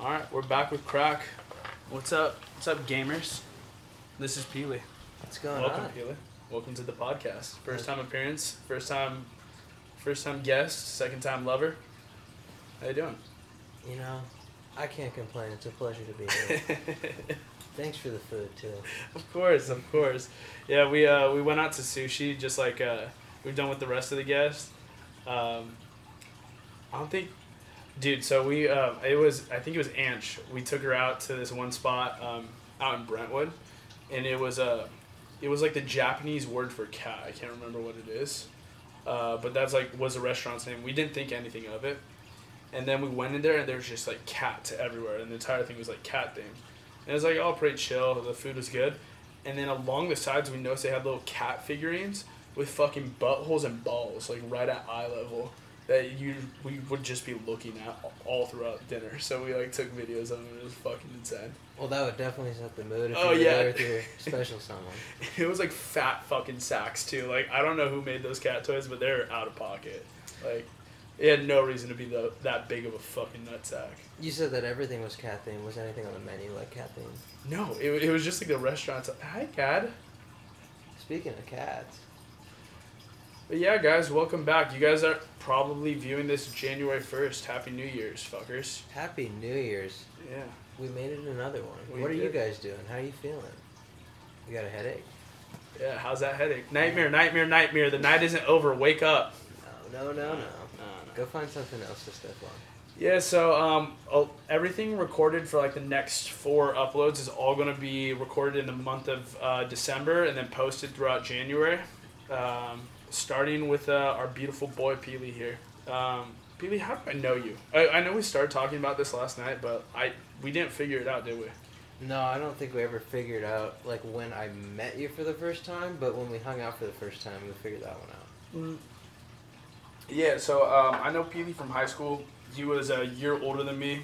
All right, we're back with crack. What's up? What's up, gamers? This is Pili. What's going Welcome, on? Pili. Welcome to the podcast. First time appearance. First time, first time guest. Second time lover. How you doing? You know, I can't complain. It's a pleasure to be here. Thanks for the food too. of course, of course. Yeah, we uh, we went out to sushi just like uh, we've done with the rest of the guests. Um, I don't think, dude. So we uh, it was I think it was Anch. We took her out to this one spot um, out in Brentwood, and it was a, it was like the Japanese word for cat. I can't remember what it is, uh, but that's like was the restaurant's name. We didn't think anything of it, and then we went in there and there was just like cats everywhere, and the entire thing was like cat themed. And it was like all pretty chill. The food was good, and then along the sides we noticed they had little cat figurines with fucking buttholes and balls like right at eye level that you we would just be looking at all throughout dinner. So we like took videos of them. It was fucking insane. Well, that would definitely set the mood if Oh, you were yeah. there with your special someone. It was like fat fucking sacks too. Like I don't know who made those cat toys, but they're out of pocket. Like it had no reason to be the, that big of a fucking nutsack. You said that everything was cat themed. Was anything on the menu like cat themed? No, it, it was just like the restaurant's. Hi, cat. Speaking of cats, But yeah, guys, welcome back. You guys are probably viewing this January first. Happy New Year's, fuckers. Happy New Year's. Yeah. We made it another one. We what are you guys doing? How are you feeling? You got a headache? Yeah. How's that headache? Nightmare, nightmare, nightmare. The night isn't over. Wake up. No, no, no, no. no. Go find something else to step on. Yeah, so um, oh, everything recorded for like the next four uploads is all going to be recorded in the month of uh, December and then posted throughout January. Um, starting with uh, our beautiful boy Pili here. Um, Pili, how do I know you? I, I know we started talking about this last night, but I we didn't figure it out, did we? No, I don't think we ever figured out like when I met you for the first time, but when we hung out for the first time, we figured that one out. Yeah, so um, I know Pili from high school. He was a year older than me.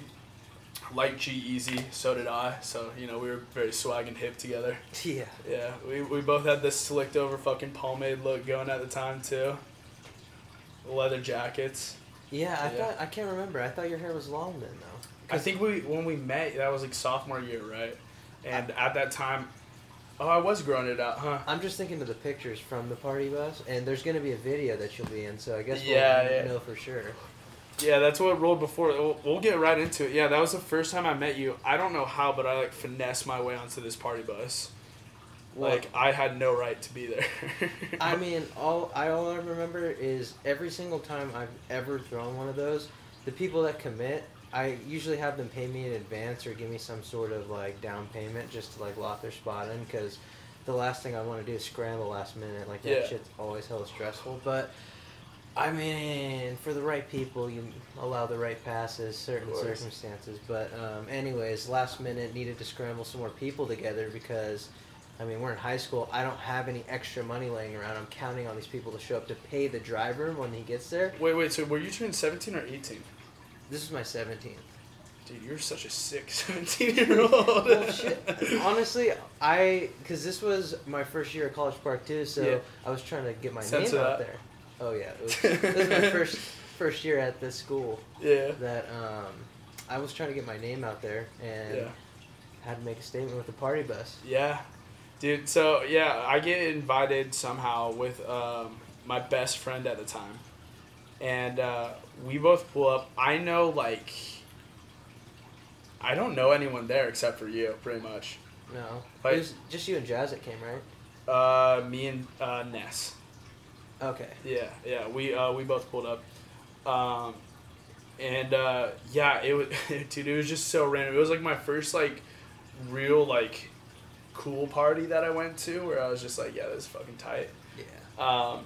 Like G-Eazy, so did I. So you know we were very swag and hip together. Yeah. Yeah, we, we both had this slicked over fucking pomade look going at the time too. Leather jackets. Yeah, I Yeah. thought I can't remember. I thought your hair was long then though. I think we when we met that was like sophomore year, right? And at that time, oh, I was growing it out, huh? I'm just thinking of the pictures from the party bus, and there's gonna be a video that you'll be in, so I guess we'll Yeah, yeah. know for sure. Yeah, that's what rolled before. We'll, we'll get right into it. Yeah, that was the first time I met you. I don't know how, but I like finessed my way onto this party bus. Well, Like I had no right to be there. I mean, all I all I remember is every single time I've ever thrown one of those, the people that commit, I usually have them pay me in advance or give me some sort of like down payment just to like lock their spot in because the last thing I want to do is scramble last minute. Like that Yeah. shit's always hella stressful. But I mean, for the right people, you allow the right passes, certain circumstances. But um, anyways, last minute needed to scramble some more people together because. I mean, we're in high school. I don't have any extra money laying around. I'm counting on these people to show up to pay the driver when he gets there. wait, wait. So were you turning seventeen or eighteen? This is my 17th. Dude, you're such a sick seventeen year old. Well, shit. Honestly, I because this was my first year at College Park too, so Yeah. I was trying to get my Censor name out that. there. Oh yeah, it was, this was my first first year at this school Yeah. that um, I was trying to get my name out there and Yeah. had to make a statement with the party bus. Yeah, dude. So yeah, I get invited somehow with um, my best friend at the time, and uh, we both pull up. I know like. I don't know anyone there except for you, pretty much. No, Like- it was just you and Jazz that came, right? Uh, me and uh, Ness. Okay. Yeah, yeah. We uh, we both pulled up, um, and uh, yeah, it was dude. It was just so random. It was like my first like real like cool party that I went to where I was just like, yeah, this is fucking tight. Yeah. Um,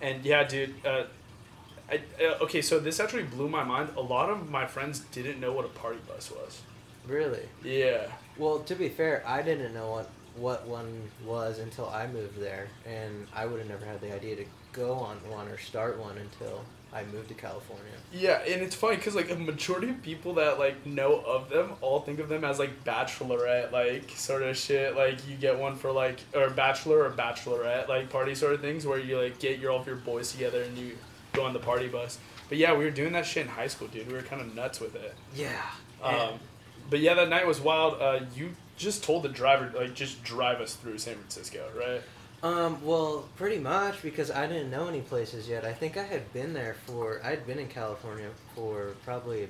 and yeah, dude. Uh, I, uh, okay, so this actually blew my mind. A lot of my friends didn't know what a party bus was. Really? Yeah. Well, to be fair, I didn't know what what one was until I moved there, and I would have never had the idea to go on one or start one until I moved to California. Yeah, and it's funny because like a majority of people that like know of them all think of them as like bachelorette like sort of shit. Like you get one for like or bachelor or bachelorette like party sort of things where you like get your all of your boys together and you go on the party bus. But yeah, we were doing that shit in high school, dude. We were kind of nuts with it. Yeah. Um, but yeah, that night was wild. Uh, you just told the driver like just drive us through San Francisco, right? Um, well, pretty much because I didn't know any places yet. I think I had been there for I had been in California for probably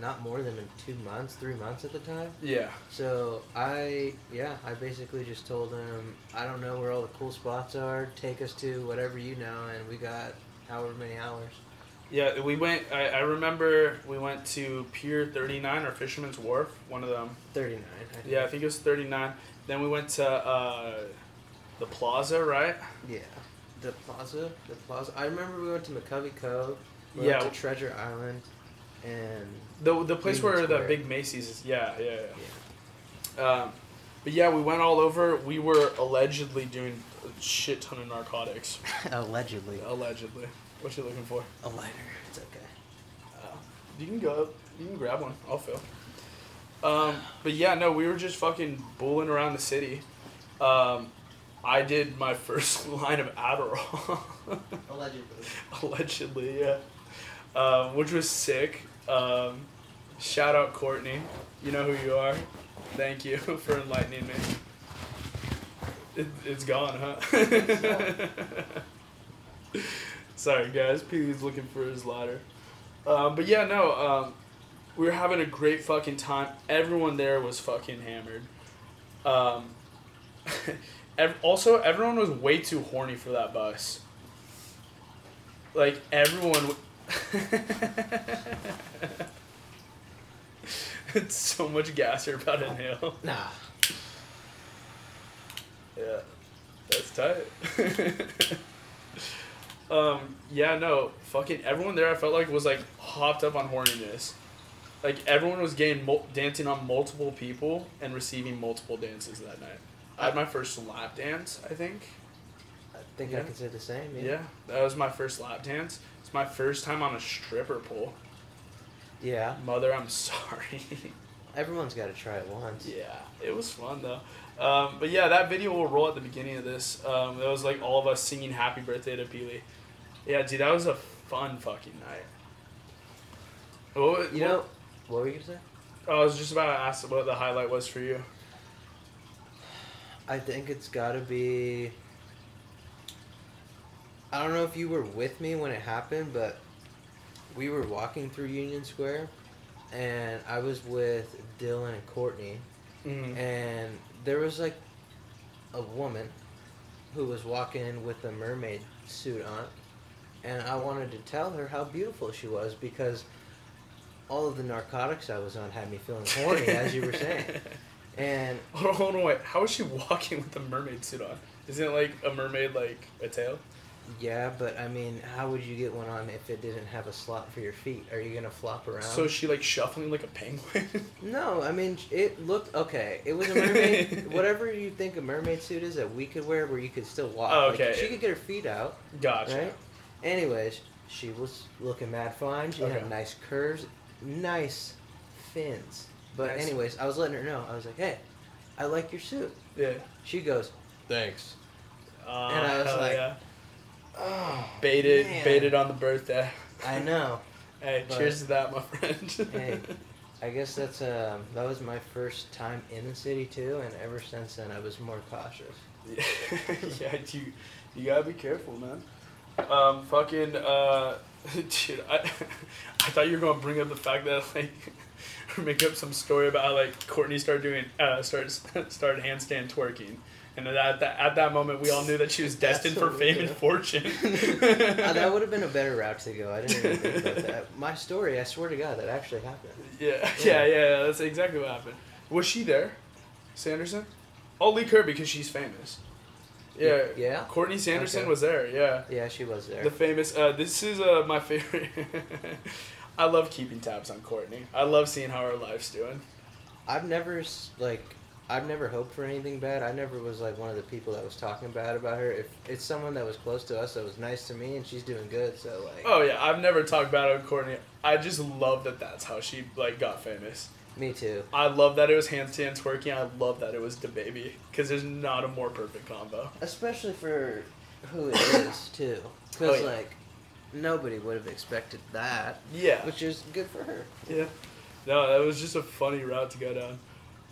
not more than two months, three months at the time. Yeah. So I yeah, I basically just told him I don't know where all the cool spots are. Take us to whatever you know, and we got however many hours. Yeah, we went. I, I remember we went to Pier 39 or Fisherman's Wharf, one of them. Thirty nine. Yeah, I think it was 39. Then we went to uh, the Plaza, right? Yeah. The plaza, the plaza. I remember we went to McCovey Cove. We Yeah. Went to Treasure Island, and The the place where the big Macy's is. Yeah, yeah, yeah. yeah. Um, but yeah, we went all over. We were allegedly doing a shit ton of narcotics. Allegedly. Allegedly. What you looking for? A lighter. It's okay. Uh, you can go up. You can grab one. I'll fill. Um, but yeah, no, we were just fucking bulling around the city. Um, I did my first line of Adderall. Allegedly. Allegedly, yeah. Um, which was sick. Um, shout out Courtney. You know who you are. Thank you for enlightening me. It, it's gone, huh? Sorry, guys. Pili's looking for his ladder. Um, but yeah, no. Um, we were having a great fucking time. Everyone there was fucking hammered. Um, ev- also, everyone was way too horny for that bus. Like everyone. W- it's so much gas you're about to inhale. Nah. Yeah, that's tight. um, yeah, no, fucking everyone there. I felt like was like hopped up on horniness. Like everyone was getting mul- dancing on multiple people and receiving multiple dances that night. I had my first lap dance. I think. I think Yeah. I could say the same. Yeah. Yeah. that was my first lap dance. It's my first time on a stripper pole. Yeah. Mother, I'm sorry. Everyone's got to try it once. Yeah, it was fun though. Um, but yeah, that video will roll at the beginning of this. Um, it was like all of us singing "Happy Birthday" to Pili. Yeah, dude, that was a fun fucking night. What, You know, what were you gonna say? I was just about to ask what the highlight was for you. I think it's got to be. I don't know if you were with me when it happened, but we were walking through Union Square, and I was with Dylan and Courtney, Mm. and there was like a woman who was walking with a mermaid suit on, and I wanted to tell her how beautiful she was because all of the narcotics I was on had me feeling horny, as you were saying. And Hold on, hold on, wait. How is she walking with a mermaid suit on? Isn't it like a mermaid, like a tail? Yeah, but I mean, how would you get one on if it didn't have a slot for your feet? Are you gonna flop around? So is she like shuffling like a penguin? no, I mean it looked okay. It was a mermaid. whatever you think a mermaid suit is that we could wear, where you could still walk. Oh, Like, okay. she could get her feet out, gotcha. right? Anyways, she was looking mad fine. She Okay. had nice curves, nice fins. But Nice. anyways, I was letting her know. I was like, "Hey, I like your suit." Yeah. She goes, "Thanks." Uh, And I was hell like- yeah. Oh, baited, man. baited on the birthday. I know. Hey, But- cheers to that, my friend. Hey. I guess that's um that was my first time in the city too, and ever since then I was more cautious. yeah, you you gotta be careful, man. Um, fucking, uh, dude, I, I thought you were gonna bring up the fact that like, or make up some story about how like Courtney started doing, uh, started started handstand twerking, and at that at that moment we all knew that she was destined for fame and fortune. Uh, that would have been a better route to go. I didn't even think about that. My story, I swear to God, that actually happened. Yeah, yeah, yeah, That's exactly what happened. Was she there, Sanderson? I'll leak her because she's famous. Yeah. Yeah? Courtney Sanderson Okay. was there. Yeah. Yeah, she was there. The famous. Uh, this is uh, my favorite. I love keeping tabs on Courtney. I love seeing how her life's doing. I've never like I've never hoped for anything bad. I never was like one of the people that was talking bad about her. If it's someone that was close to us that was nice to me and she's doing good, so like Oh yeah, I've never talked bad on Courtney. I just love that that's how she like got famous. me too. I love that it was handstand twerking. I love that it was the baby because there's not a more perfect combo. Especially for who it is too, because Oh, yeah. like nobody would have expected that, Yeah. which is good for her. Yeah. No, that was just a funny route to go down.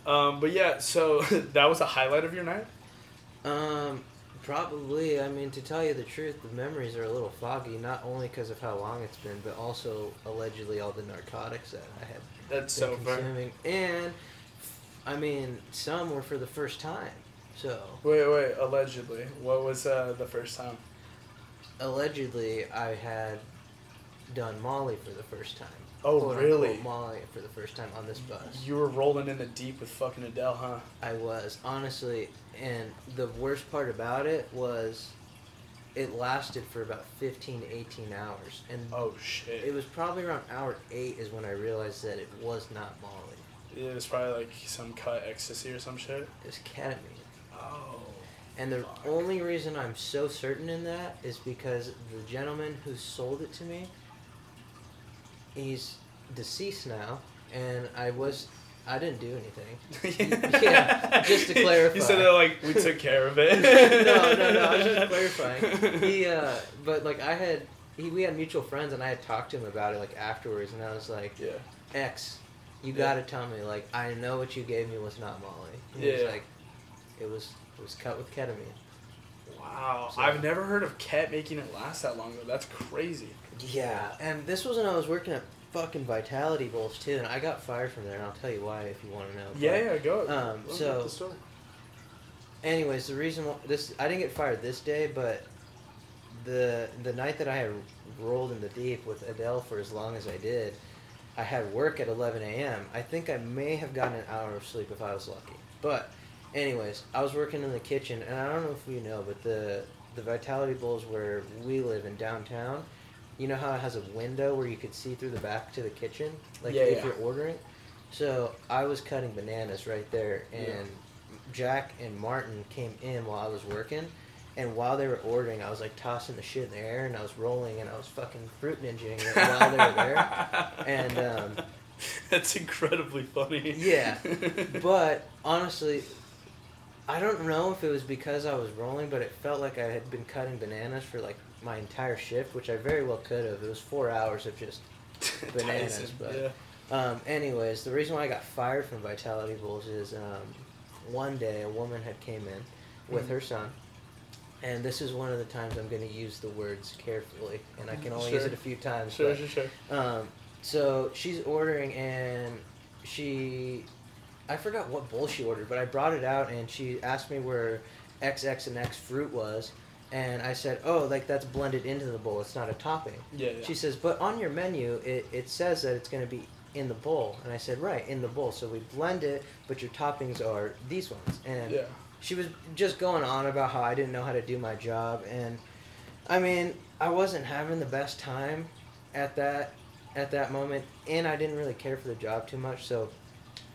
Um, but yeah, so that was a highlight of your night. Um, probably. I mean, to tell you the truth, the memories are a little foggy. Not only because of how long it's been, but also allegedly all the narcotics that I had That's been so fair. and I mean, some were for the first time. So Wait, wait. Allegedly, what was uh, the first time? Allegedly, I had done Molly for the first time. Oh, Quote, really? unquote, Molly for the first time on this bus. You were rolling in the deep with fucking Adele, huh? I was honestly, and the worst part about it was, it lasted for about 15, 18 hours, and Oh shit. it was probably around hour eight is when I realized that it was not Molly. It was probably like some cut ecstasy or some shit. It was ketamine. Oh. And the only reason I'm so certain in that is because the gentleman who sold it to me, he's deceased now, and I was, I didn't do anything. Yeah, just to clarify. You said that like we took care of it. no, no, no. I was just clarifying. He, uh, but like I had, he, we had mutual friends, and I had talked to him about it like afterwards, and I was like, Yeah. X, you Yeah. gotta tell me, like I know what you gave me was not Molly. And he was Yeah. like, it was, it was cut with ketamine. Wow. So- I've never heard of ket making it last that long though. That's crazy. Yeah, and this was when I was working at fucking Vitality Bowls too, and I got fired from there, and I'll tell you why if you want to know. Yeah, But yeah, go. Um, Let's so- the story. Anyways, the reason why this I didn't get fired this day, but the the night that I had rolled in the deep with Adele for as long as I did, I had work at 11 a.m. I think I may have gotten an hour of sleep if I was lucky. But, anyways, I was working in the kitchen, and I don't know if you know, but the the Vitality Bowls where we live in downtown, you know how it has a window where you could see through the back to the kitchen, like Yeah, if yeah. you're ordering. So I was cutting bananas right there, and Yeah. Jack and Martin came in while I was working. And while they were ordering, I was like tossing the shit in the air, and I was rolling, and I was fucking fruit ninjaing it while they were there. And um, That's incredibly funny. Yeah. but honestly, I don't know if it was because I was rolling, but it felt like I had been cutting bananas for like my entire shift, which I very well could have. It was four hours of just. Bananas, Tyson, but- yeah. Um, anyways, the reason why I got fired from Vitality Bowls is um, one day a woman had came in with Mhm. her son, and this is one of the times I'm going to use the words carefully, and I can only use it a few times. Sure, but- sure, sure. um, so she's ordering and she, I forgot what bowl she ordered, but I brought it out and she asked me where XX and X fruit was, and I said, oh, like that's blended into the bowl. It's not a topping. Yeah, yeah. She says, but on your menu, it, it says that it's going to be in the bowl, and I said, right, in the bowl. So we blend it, but your toppings are these ones, and yeah. she was just going on about how I didn't know how to do my job and I mean I wasn't having the best time at that at that moment and I didn't really care for the job too much so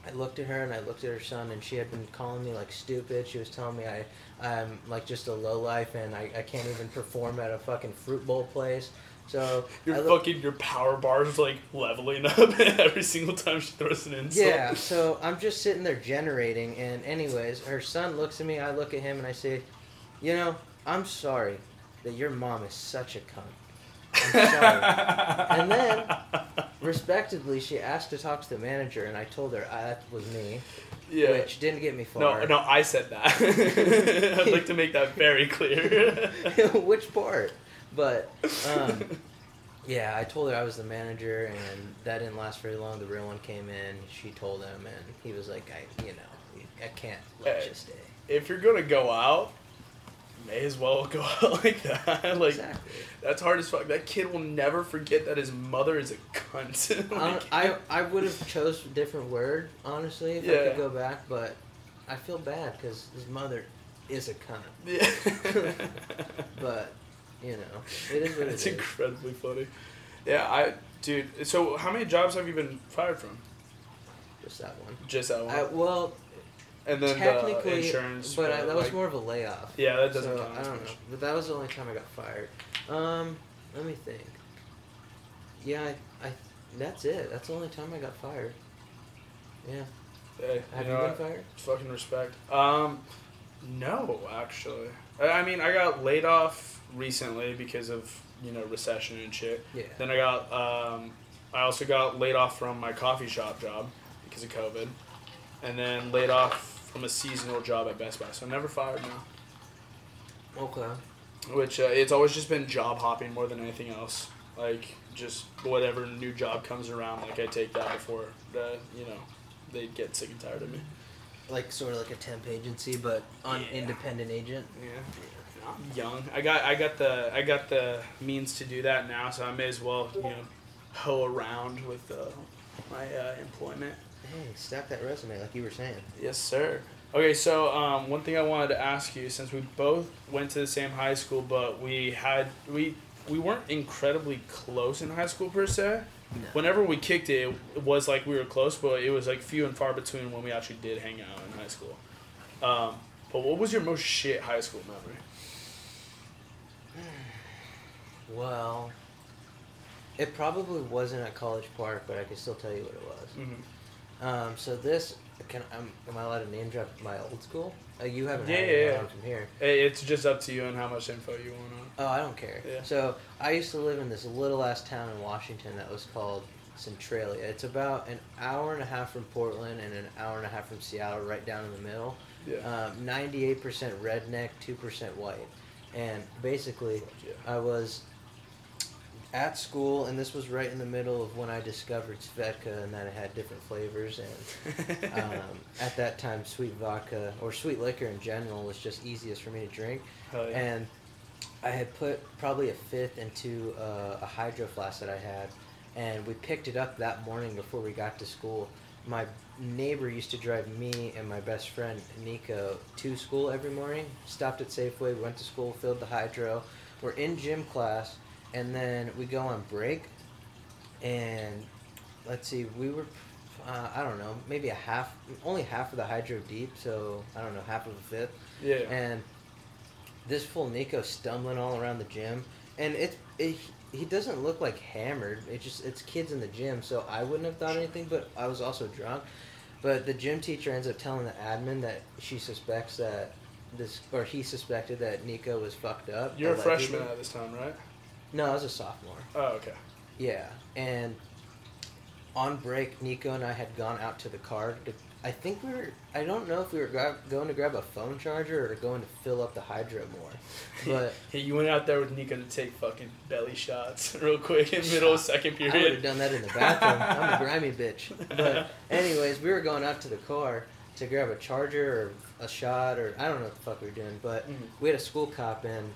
I looked at her and I looked at her son and she had been calling me like stupid she was telling me I I'm like just a low life and I, I can't even perform at a fucking fruit bowl place so Your look- fucking your power bars like leveling up every single time she throws an insult. Yeah, so I'm just sitting there generating, and anyways, her son looks at me. I look at him, and I say, "You know, I'm sorry that your mom is such a cunt." And then, respectively, she asked to talk to the manager, and I told her uh, that was me, yeah. which didn't get me no, far. no, I said that. I'd like to make that very clear. which part? But um, yeah, I told her I was the manager, and that didn't last very long. The real one came in. She told him, and he was like, "I, you know, I can't let Hey. you stay." if you're gonna go out, may as well go out like that. Like exactly. that's hard as fuck. That kid will never forget that his mother is a cunt. Like- I I would have chose a different word honestly if I could go back, but I feel bad because his mother is a cunt. Yeah. But you know, it is what it It's incredibly funny. Yeah, I dude. So how many jobs have you been fired from? Just that one. Just that one. I, well, and then the technically, insurance. but I, that was more of a layoff. Yeah, that doesn't so, count. I don't know, but that was the only time I got fired. Um, let me think. Yeah, I, I that's it. That's the only time I got fired. Yeah. Hey, Have you you, know been fired? Fucking respect. Um, no, actually. I, I mean, I got laid off recently because of you know recession and shit. Yeah. Then I got um, I also got laid off from my coffee shop job because of COVID, and then laid off from a seasonal job at Best Buy. So I'm never fired now. Okay. Which uh, it's always just been job hopping more than anything else. Like just whatever new job comes around, like I take that before uh, you know they get sick and tired of me. Like sort of like a temp agency, but on Yeah. independent agent. Yeah. I'm young. I got I got the I got the means to do that now, so I may as well you know hoe around with uh, my uh, employment. Stack that resume like you were saying. Yes, sir. Okay, so um, one thing I wanted to ask you, since we both went to the same high school, but we had we we weren't incredibly close in high school per se. No. Whenever we kicked it, it was like we were close, but it was like few and far between when we actually did hang out in high school. Um, but what was your most shit high school memory? Well, it probably wasn't at College Park, but I can still tell you what it was. Mm-hmm. Um, so this can um, am I allowed to name drop my old school? Uh, you haven't Yeah, had yeah, yeah. from here. It's just up to you on how much info you want on. Oh, I don't care. Yeah. So I used to live in this little ass town in Washington that was called Centralia. It's about an hour and a half from Portland and an hour and a half from Seattle, right down in the middle. Yeah. Um, Ninety-eight percent redneck, two percent white, and basically, Yeah. I was at school, and this was right in the middle of when I discovered Svedka and that it had different flavors. And um, at that time, sweet vodka or sweet liquor in general was just easiest for me to drink. Yeah. And I had put probably a fifth into uh, a hydro flask that I had, and we picked it up that morning before we got to school. My neighbor used to drive me and my best friend Nico to school every morning. Stopped at Safeway, went to school, filled the hydro. We're in gym class, and then we go on break. And let's see, we were, uh, I don't know, maybe a half, only half of the hydro deep, so I don't know, half of a fifth yeah. and this fool Nico stumbling all around the gym, and it, it he doesn't look like hammered. It just it's kids in the gym, so I wouldn't have thought anything. But I was also drunk. But the gym teacher ends up telling the admin that she suspects that this or he suspected that Nico was fucked up. You're a freshman at this time, right? No, I was a sophomore. Oh, okay. Yeah, and on break, Nico and I had gone out to the car. To, I think we were. I don't know if we were gra- going to grab a phone charger or going to fill up the hydro more. But Hey, you went out there with Nico to take fucking belly shots real quick in middle of second period. I would have done that in the bathroom. I'm a grimy bitch. But anyways, we were going out to the car to grab a charger or a shot or I don't know what the fuck we were doing. But Mhm. we had a school cop and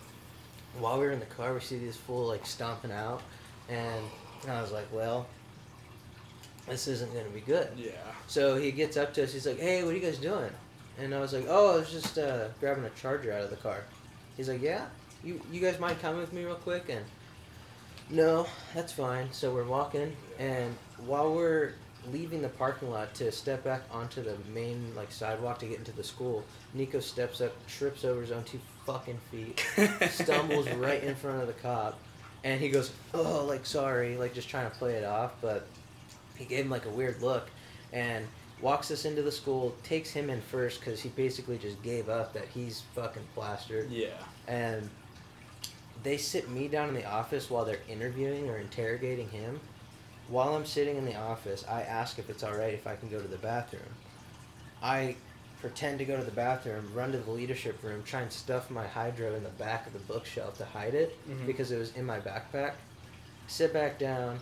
while we were in the car, we see this fool like stomping out, and I was like, well, this isn't gonna be good. Yeah. So he gets up to us. He's like, "Hey, what are you guys doing?" And I was like, "Oh, I was just uh, grabbing a charger out of the car." He's like, "Yeah, you you guys mind coming with me real quick?" And no, that's fine. So we're walking, and while we're leaving the parking lot to step back onto the main like sidewalk to get into the school, Nico steps up, trips over his own two fucking feet, stumbles right in front of the cop, and he goes, "Oh, like sorry," like just trying to play it off, but he gave him like a weird look, and walks us into the school, takes him in first because he basically just gave up that he's fucking plastered, Yeah. and they sit me down in the office while they're interviewing or interrogating him. While I'm sitting in the office, I ask if it's alright if I can go to the bathroom. I pretend to go to the bathroom, run to the leadership room, try and stuff my hydro in the back of the bookshelf to hide it Mhm. because it was in my backpack. Sit back down.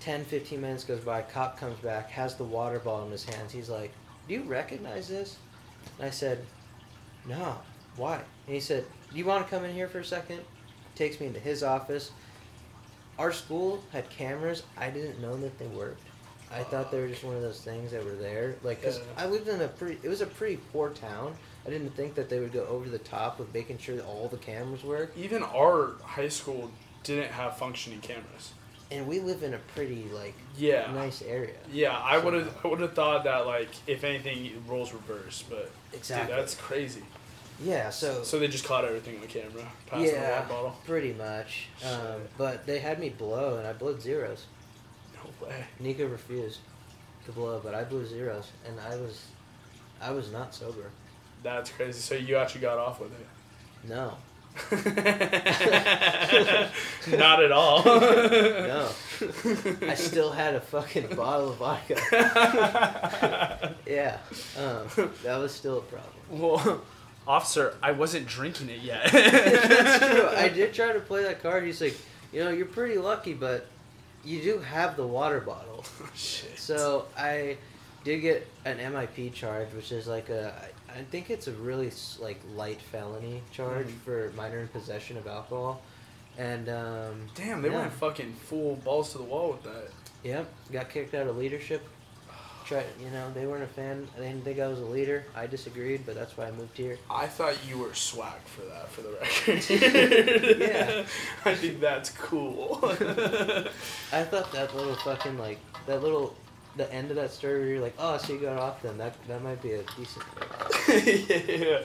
10, 15 minutes goes by. Cop comes back, has the water bottle in his hands. He's like, Do you recognize this? And I said, No. Why? And he said, Do you want to come in here for a second? Takes me into his office. Our school had cameras. I didn't know that they worked. I thought they were just one of those things that were there. Like, cause. I lived in a pretty, it was a pretty poor town. I didn't think that they would go over the top with making sure that all the cameras work. Even our high school didn't have functioning cameras. And we live in a pretty, like, Yeah. nice area. Yeah, I So- would have. I would have thought that like if anything, roles reverse. But Exactly. dude, that's crazy. Yeah, so, So they just caught everything on the camera. Yeah, pretty much. Um, but they had me blow, and I blew zeros. Nico refused to blow, but I blew zeros, and I was, I was not sober. That's crazy. So you actually got off with it. No, Not at all. No. I still had a fucking bottle of vodka. Yeah. Um, that was still a problem. well, officer, I wasn't drinking it yet. That's true. I did try to play that card. He's like, you know, you're pretty lucky, but you do have the water bottle. Shit. So I did get an MIP charge, which is like a I think it's a really like light felony charge Mhm. for minor in possession of alcohol, and um, Damn, they yeah. went fucking full balls to the wall with that. Yep, got kicked out of leadership. Try, you know, they weren't a fan. They didn't think I was a leader. I disagreed, but that's why I moved here. I thought you were swag for that, for the record. Yeah. I think that's cool. I thought that little fucking like that little, the end of that story where you're like, oh, so you got off then. That that might be a decent. yeah.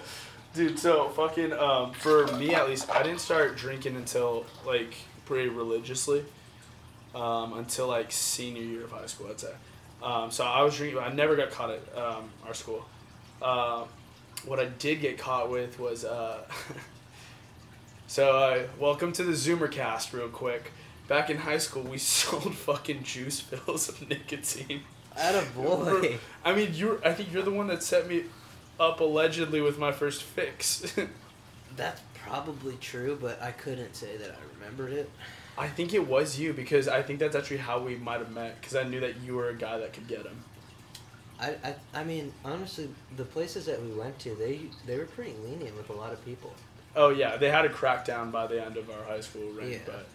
Dude, so fucking um, for me at least, I didn't start drinking until like pretty religiously, um, until like senior year of high school, I'd say. Um, so I was drinking. I never got caught at um, our school. Uh, what I did get caught with was uh, so uh, welcome to the Zoomer cast, real quick. Back in high school, we sold fucking juice fills of nicotine. At a boy. I mean, you're. I think you're the one that set me up allegedly with my first fix. That's probably true, but I couldn't say that I remembered it. I think it was you because I think that's actually how we might have met because I knew that you were a guy that could get him. I, I, I mean, honestly, the places that we went to, they they were pretty lenient with a lot of people. Oh yeah, they had a crackdown by the end of our high school Yeah. but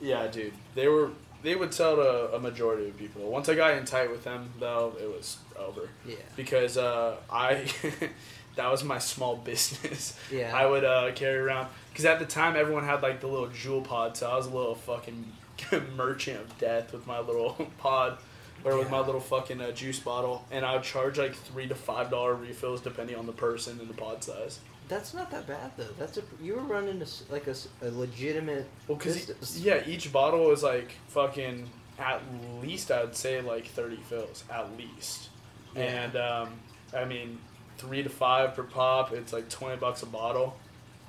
yeah, dude, they were they would sell to a majority of people. Once I got in tight with them, though, it was over Yeah. because uh, I that was my small business. Yeah. I would uh, carry around because at the time everyone had like the little Juul pod, so I was a little fucking merchant of death with my little pod or with my little fucking uh, juice bottle, and I would charge like three to five dollar refills depending on the person and the pod size. That's not that bad though. That's a you were running a, like a, a legitimate. Well, because business. yeah, each bottle was like fucking at least I'd say like thirty fills at least, Yeah. and um, I mean three to five per pop. It's like twenty bucks a bottle.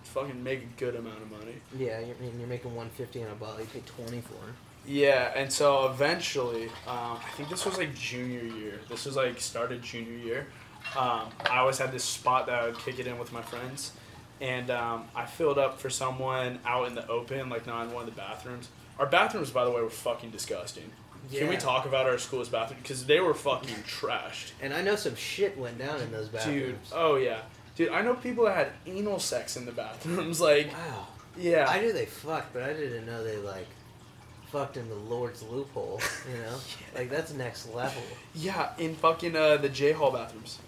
Fucking make a good amount of money. Yeah, you're, you're making one fifty on a bottle. You pay twenty for it. Yeah, and so eventually, um, I think this was like junior year. This was like started junior year. Um, I always had this spot that I would kick it in with my friends, and um, I filled up for someone out in the open, like not in one of the bathrooms. Our bathrooms, by the way, were fucking disgusting. Yeah. Can we talk about our school's bathroom? Because they were fucking trashed. And I know some shit went down in those bathrooms. Dude, bathrooms. oh yeah. Dude, I know people that had anal sex in the bathrooms. Like, Wow. yeah. I knew they fucked, but I didn't know they like fucked in the Lord's loophole. You know, Yeah. like that's next level. yeah, in fucking uh, the J Hall bathrooms.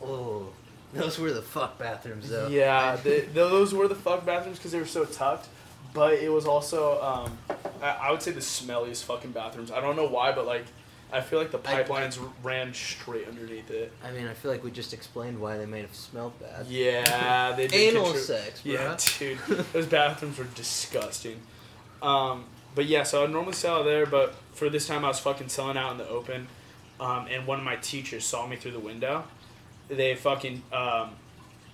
Oh, those were the fuck bathrooms though. Yeah, the, those were the fuck bathrooms because they were so tucked. But it was also, um, I, I would say the smelliest fucking bathrooms. I don't know why, but like, I feel like the I- pipelines ran straight underneath it. I mean, I feel like we just explained why they may have smelled bad. Yeah, they did Anal contri- sex, bro. Yeah, dude, those bathrooms were disgusting. Um, but yeah, so I normally sell there, but for this time I was fucking selling out in the open, um, and one of my teachers saw me through the window. They fucking um,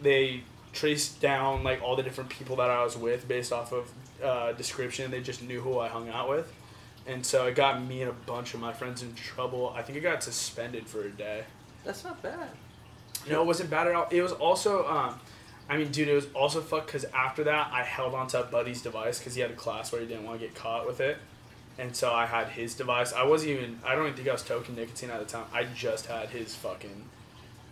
they traced down like all the different people that I was with based off of uh, description. They just knew who I hung out with, and so it got me and a bunch of my friends in trouble. I think I got suspended for a day. That's not bad. No, it wasn't bad at all. It was also, um, I mean, dude, it was also fucked because after that, I held onto a buddy's device because he had a class where he didn't want to get caught with it. And so I had his device. I wasn't even, I don't even think I was token nicotine at the time. I just had his fucking,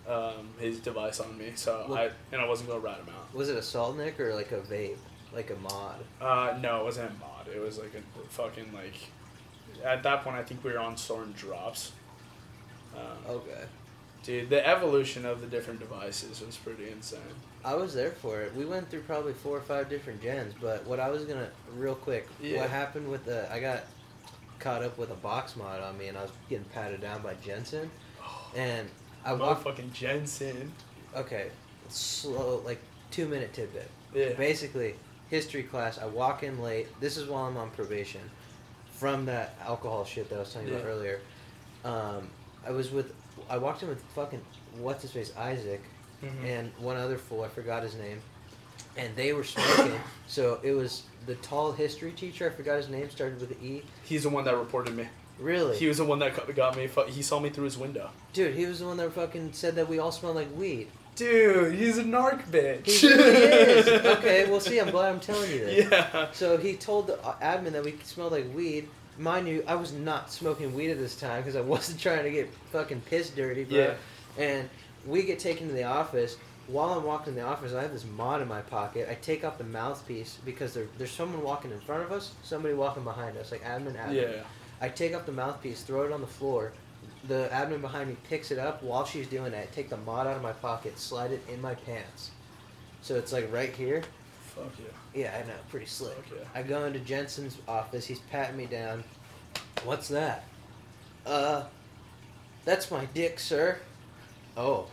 um, his device on me. So I, and I wasn't going to rat him out. Was it a salt nick or like a vape, like a mod? Uh, no, it wasn't a mod. It was like a fucking, like, at that point, I think we were on Suorin drops. Um, Okay. Dude, the evolution of the different devices was pretty insane. I was there for it. We went through probably four or five different gens, but what I was gonna real quick, Yeah. what happened with the I got caught up with a box mod on me and I was getting patted down by Jensen and I walked fucking Jensen. okay, slow like two minute tidbit. Yeah. Basically, history class, I walk in late. This is while I'm on probation from that alcohol shit that I was telling you about earlier. Um, I was with I walked in with fucking what's his face Isaac Mhm. and one other fool. I forgot his name. and they were smoking. so it was the tall history teacher. I forgot his name. Started with an E. He's the one that reported me. Really, He was the one that got- got me. He saw me through his window. dude. He was the one that fucking said that we all smell like weed. Dude, he's a narc bitch. He really is. Okay, well, see, I'm glad I'm telling you this. Yeah. So he told the admin that we smelled like weed. Mind you, I was not smoking weed at this time because I wasn't trying to get fucking piss dirty, bro. Yeah. And we get taken to the office. While I'm walking in the office, I have this mod in my pocket. I take off the mouthpiece because there, there's someone walking in front of us, somebody walking behind us, like admin, admin. Yeah. I take off the mouthpiece, throw it on the floor. The admin behind me picks it up while she's doing that. Take the mod out of my pocket, slide it in my pants. So it's like right here. Fuck yeah. Yeah, I know, pretty slick. Fuck yeah. I go into Jensen's office. He's patting me down. What's that? Uh, that's my dick, sir. Oh.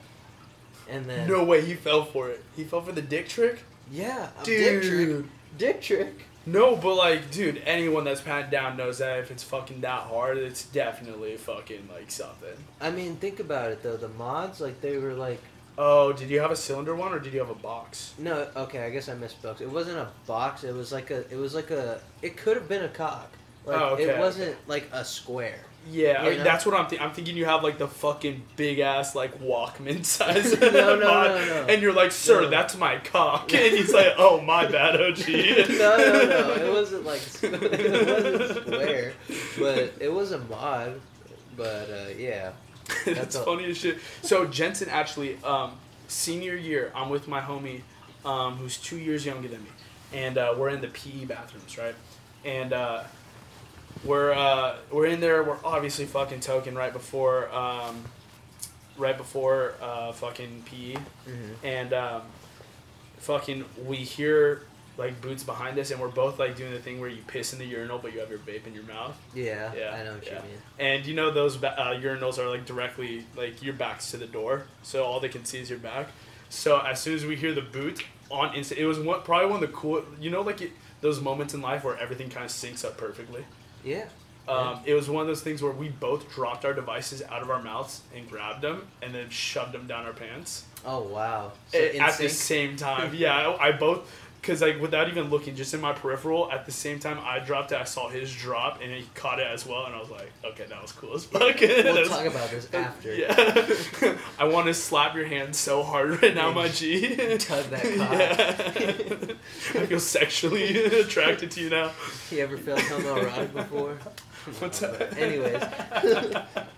And then No way he fell for it. He fell for the dick trick? yeah, a Dude. dick trick. Dick trick. No, but like, dude, anyone that's patted down knows that if it's fucking that hard, it's definitely fucking like something. I mean, think about it though. The mods, like they were like, Oh, did you have a cylinder one or did you have a box? no, okay, I guess I misspoke. It wasn't a box. It was like a. It was like a. It could have been a cock. Like Oh, okay, it wasn't like a square. Yeah, You like, know? that's what I'm thinking. I'm thinking you have like the fucking big ass like Walkman size. No, no, no, no. And you're like, sir, No. that's my cock. And he's like, oh, my bad, OG. no, no, no. It wasn't like it wasn't square, but it was a mod. But uh, yeah, That's That's a- funny as shit. So Jensen actually, um, senior year, I'm with my homie, um, who's two years younger than me, and uh, we're in the PE bathrooms, right? And uh, we're uh, we're in there. We're obviously fucking token right before, um, right before uh, fucking PE, mm-hmm. and um, fucking we hear like boots behind us, and we're both like doing the thing where you piss in the urinal, but you have your vape in your mouth. yeah, Yeah, I know what yeah. you mean. And you know those ba- uh, urinals are like directly like your back's to the door, so all they can see is your back. So as soon as we hear the boot on instant, it was one probably one of the cool. You know, like it, those moments in life where everything kind of syncs up perfectly. Yeah, Um, It was one of those things where we both dropped our devices out of our mouths and grabbed them, and then shoved them down our pants Oh wow. So A- in at the same time. Yeah, I both. Cause like without even looking, just in my peripheral, at the same time I dropped it, I saw his drop, and he caught it as well, and I was like, okay, that was cool as fuck. We'll was- talk about this after. Yeah. I want to slap your hand so hard right now, my G. tug that Yeah. I feel sexually attracted to you now. You ever felt homoerotic before? What's up? but Anyways,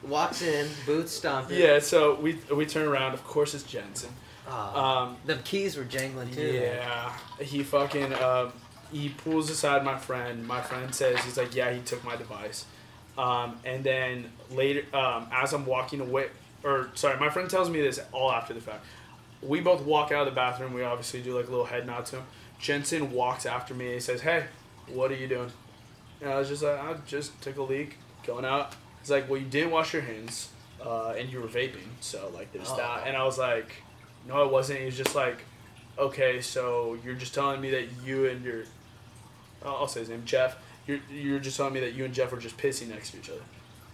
walks in, boots stomping. Yeah, so we we turn around. Of course, it's Jensen. Aw, Um, the keys were jangling too. yeah, he fucking um, he pulls aside my friend. My friend says he's like, yeah, he took my device. Um, and then later, um, as I'm walking away, or sorry, my friend tells me this all after the fact. We both walk out of the bathroom. We obviously do like a little head nod to him. Jensen walks after me. He says, "Hey, what are you doing?" And I was just like, "I just took a leak, going out." He's like, "Well, you didn't wash your hands, uh, and you were vaping, so like there's Oh. that." And I was like, "No, it wasn't." He was just like, "Okay, so you're just telling me that you and your, I'll say his name, Jeff. You're you're just telling me that you and Jeff were just pissing next to each other."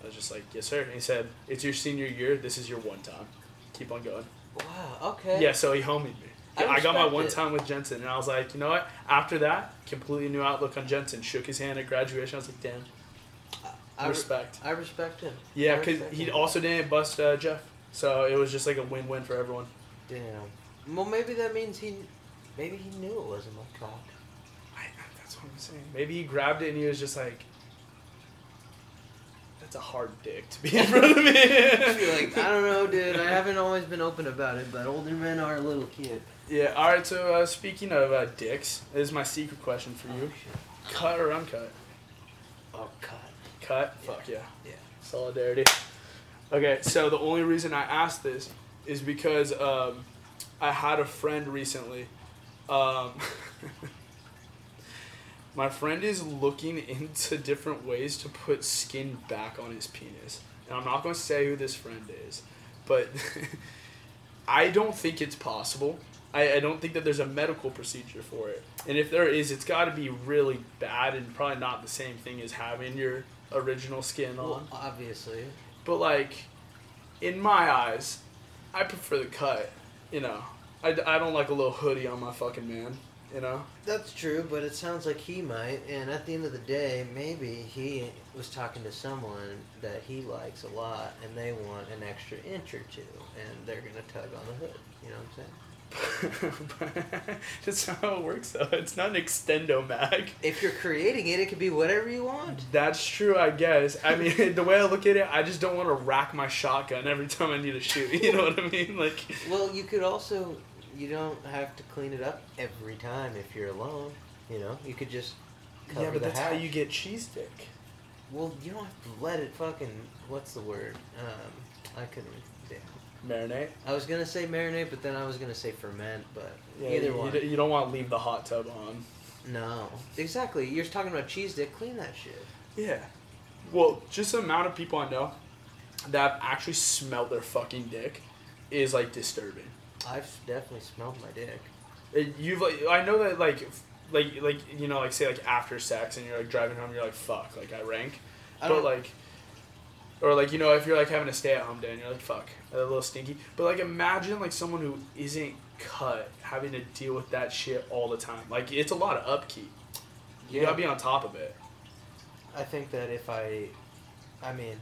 I was just like, "Yes, sir." And he said, "It's your senior year. This is your one time. Keep on going." Wow. Okay. Yeah, so he homied me. I I, got my one it. time with Jensen, and I was like, you know what? After that, completely new outlook on Jensen. Shook his hand at graduation. I was like, damn, I, respect. I respect him. Yeah, because he also didn't bust uh, Jeff, so it was just like a win-win for everyone. Damn. Well, maybe that means he, maybe he knew it wasn't my cock. I, that's what I'm saying. Maybe he grabbed it and he was just like, "That's a hard dick to be in front of me." Like, I don't know, dude. I haven't always been open about it, but older men are a little kid. yeah. All right. So uh, speaking of uh, dicks, this is my secret question for you: Oh, cut or uncut? Oh, cut. Cut. Yeah. Fuck yeah. Yeah. Solidarity. Okay, so the only reason I asked this is because um, I had a friend recently. Um, my friend is looking into different ways to put skin back on his penis. And I'm not going to say who this friend is, but I don't think it's possible. I, I don't think that there's a medical procedure for it. And if there is, it's got to be really bad and probably not the same thing as having your original skin on. Well, obviously. But like, in my eyes, I prefer the cut. You know, I, I don't like a little hoodie on my fucking man. You know. That's true, but it sounds like he might. And at the end of the day, maybe he was talking to someone that he likes a lot, and they want an extra inch or two, and they're gonna tug on the hood. You know what I'm saying? That's how it works though. It's not an extendo mag. If you're creating it, it could be whatever you want. That's true, I guess. I mean, the way I look at it, I just don't want to rack my shotgun every time I need to shoot. You know what I mean? Like, Well, you could also, you don't have to clean it up every time if you're alone. You know, you could just cover yeah, but that's how you get cheese stick. Well, you don't have to let it fucking. What's the word? Um, I couldn't. Marinate. I was gonna say marinate, but then I was gonna say ferment. But Yeah, either you, one. You, you don't want to leave the hot tub on. No, exactly. You're talking about cheese dick. Clean that shit. Yeah. Well, just the amount of people I know that have actually smelled their fucking dick is like disturbing. I've definitely smelled my dick. It- You've like I know that like like like you know like say like after sex and you're like driving home you're like fuck like I rank, I but don't like. Or like you know if you're like having a stay at home day and you're like fuck a little stinky. But like imagine like someone who isn't cut having to deal with that shit all the time. Like it's a lot of upkeep. You Yeah. gotta be on top of it. I think that if I, I mean,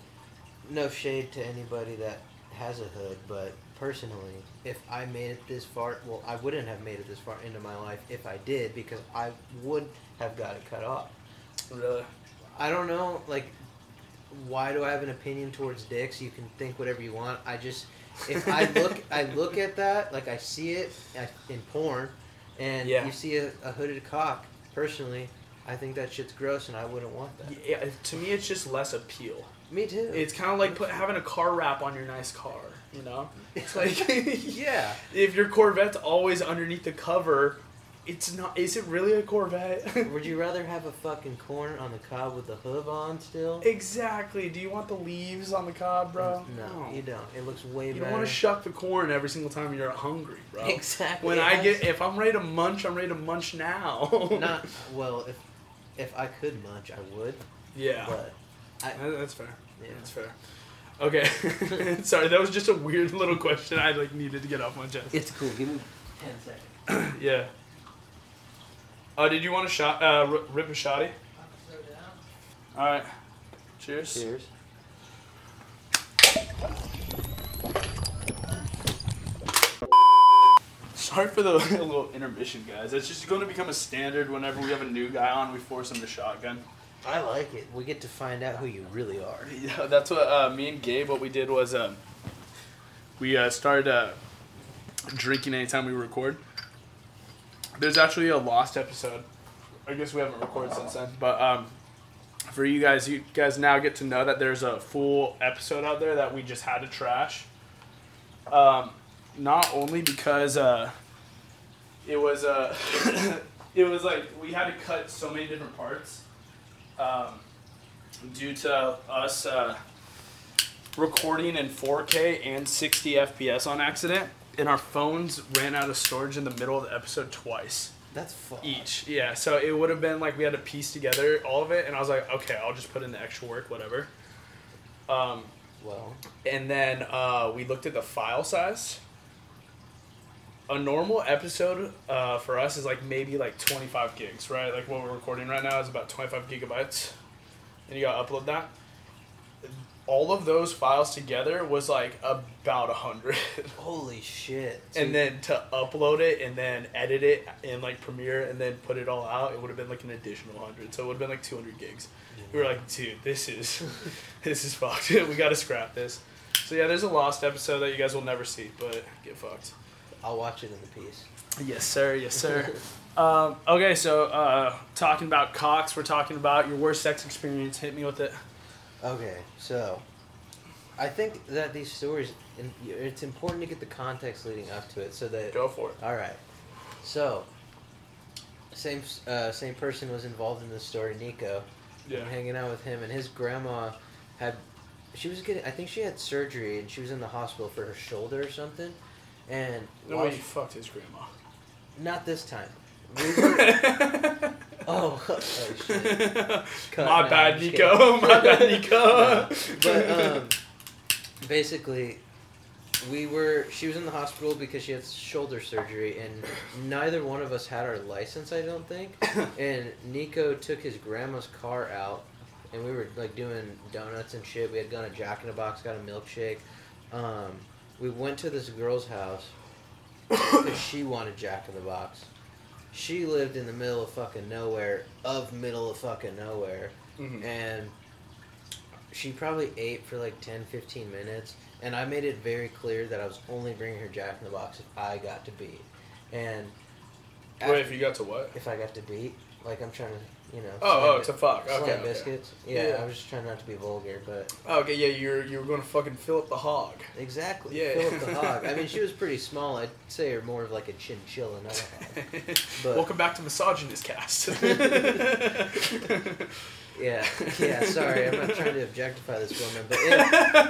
no shade to anybody that has a hood, but personally, if I made it this far, well, I wouldn't have made it this far into my life if I did because I would have got it cut off. really? I don't know, like, why do I have an opinion towards dicks? You can think whatever you want. I just, if I look, I look at that, like I see it in porn, and Yeah. you see a, a hooded cock. Personally, I think that shit's gross, and I wouldn't want that. yeah to me it's just less appeal Me too. It's kind of like put, having a car wrap on your nice car, you know? It's like, yeah. if your Corvette's always underneath the cover, it's not. Is it really a Corvette? Would you rather have a fucking corn on the cob with the hood on still? exactly. Do you want the leaves on the cob, bro? No, you don't. It looks way You better. don't want to shuck the corn every single time you're hungry, bro. Exactly. When It I get, if I'm ready to munch, I'm ready to munch now. not well, if if I could munch, I would. yeah. But I That- That's fair. yeah. That's fair. Okay. Sorry, that was just a weird little question I like needed to get off my chest. It's cool. Give me ten seconds. Yeah. Uh, did you want a shot? Uh, r- rip a shotty? All right. Cheers. Cheers. Sorry for the little intermission, guys. It's just going to become a standard whenever we have a new guy on. We force him to shotgun. I like it. We get to find out who you really are. Yeah, that's what uh, me and Gabe. What we did was um, we uh, started uh, drinking anytime we record. There's actually a lost episode. I guess we haven't recorded since then, but um, for you guys, you guys now get to know that there's a full episode out there that we just had to trash. Um, not only because uh, it was uh, it was like we had to cut so many different parts. Um, due to us uh, recording in 4K and 60 FPS on accident, and our phones ran out of storage in the middle of the episode twice That's fun. each. Yeah, so it would have been like we had to piece together all of it, and I was like, okay, I'll just put in the extra work, whatever. Um, Well, and then uh, we looked at the file size. A normal episode uh, for us is like maybe like 25 gigs, right? Like what we're recording right now is about 25 gigabytes. And you gotta upload that. All of those files together was like about a 100. holy shit. So and then to upload it and then edit it in like Premiere and then put it all out, it would have been like an additional 100. So it would have been like 200 gigs. We were like, dude, this is this is fucked. we gotta scrap this. So yeah, there's a lost episode that you guys will never see, but get fucked. I'll watch it in the piece. Yes, sir. Yes, sir. um, okay, so uh, talking about cocks, we're talking about your worst sex experience. Hit me with it. Okay, so I think that these stories, and it's important to get the context leading up to it, so that Go for it. All right. So, same uh, same person was involved in this story, Nico. Yeah. I'm hanging out with him, and his grandma had. She was getting. I think she had surgery, and she was in the hospital for her shoulder or something. And No while way you fucked his grandma. not this time. We were- oh, oh shit. Cut. My No, bad, Nico. My bad, Nico. But um, basically, we were she was in the hospital because she had shoulder surgery and neither one of us had our license i don't think and nico took his grandma's car out and we were like doing donuts and shit we had gone to jack in the box got a milkshake um, we went to this girl's house because she wanted jack in the box she lived in the middle of fucking nowhere of middle of fucking nowhere Mhm. and she probably ate for like 10 15 minutes and i made it very clear that i was only bringing her jack in the box if i got to beat and Wait, if you got to what? if i got to beat like i'm trying to you know Oh, oh, to fuck. Okay, okay. biscuits yeah, Yeah. i was just trying not to be vulgar but Oh, okay, yeah, you're you were going to fucking fill up the hog. exactly Yeah. fill up the hog i mean she was pretty small i'd say her more of like a chinchilla not a hog But- Welcome back to Misogynist Cast. yeah yeah sorry i'm not trying to objectify this woman but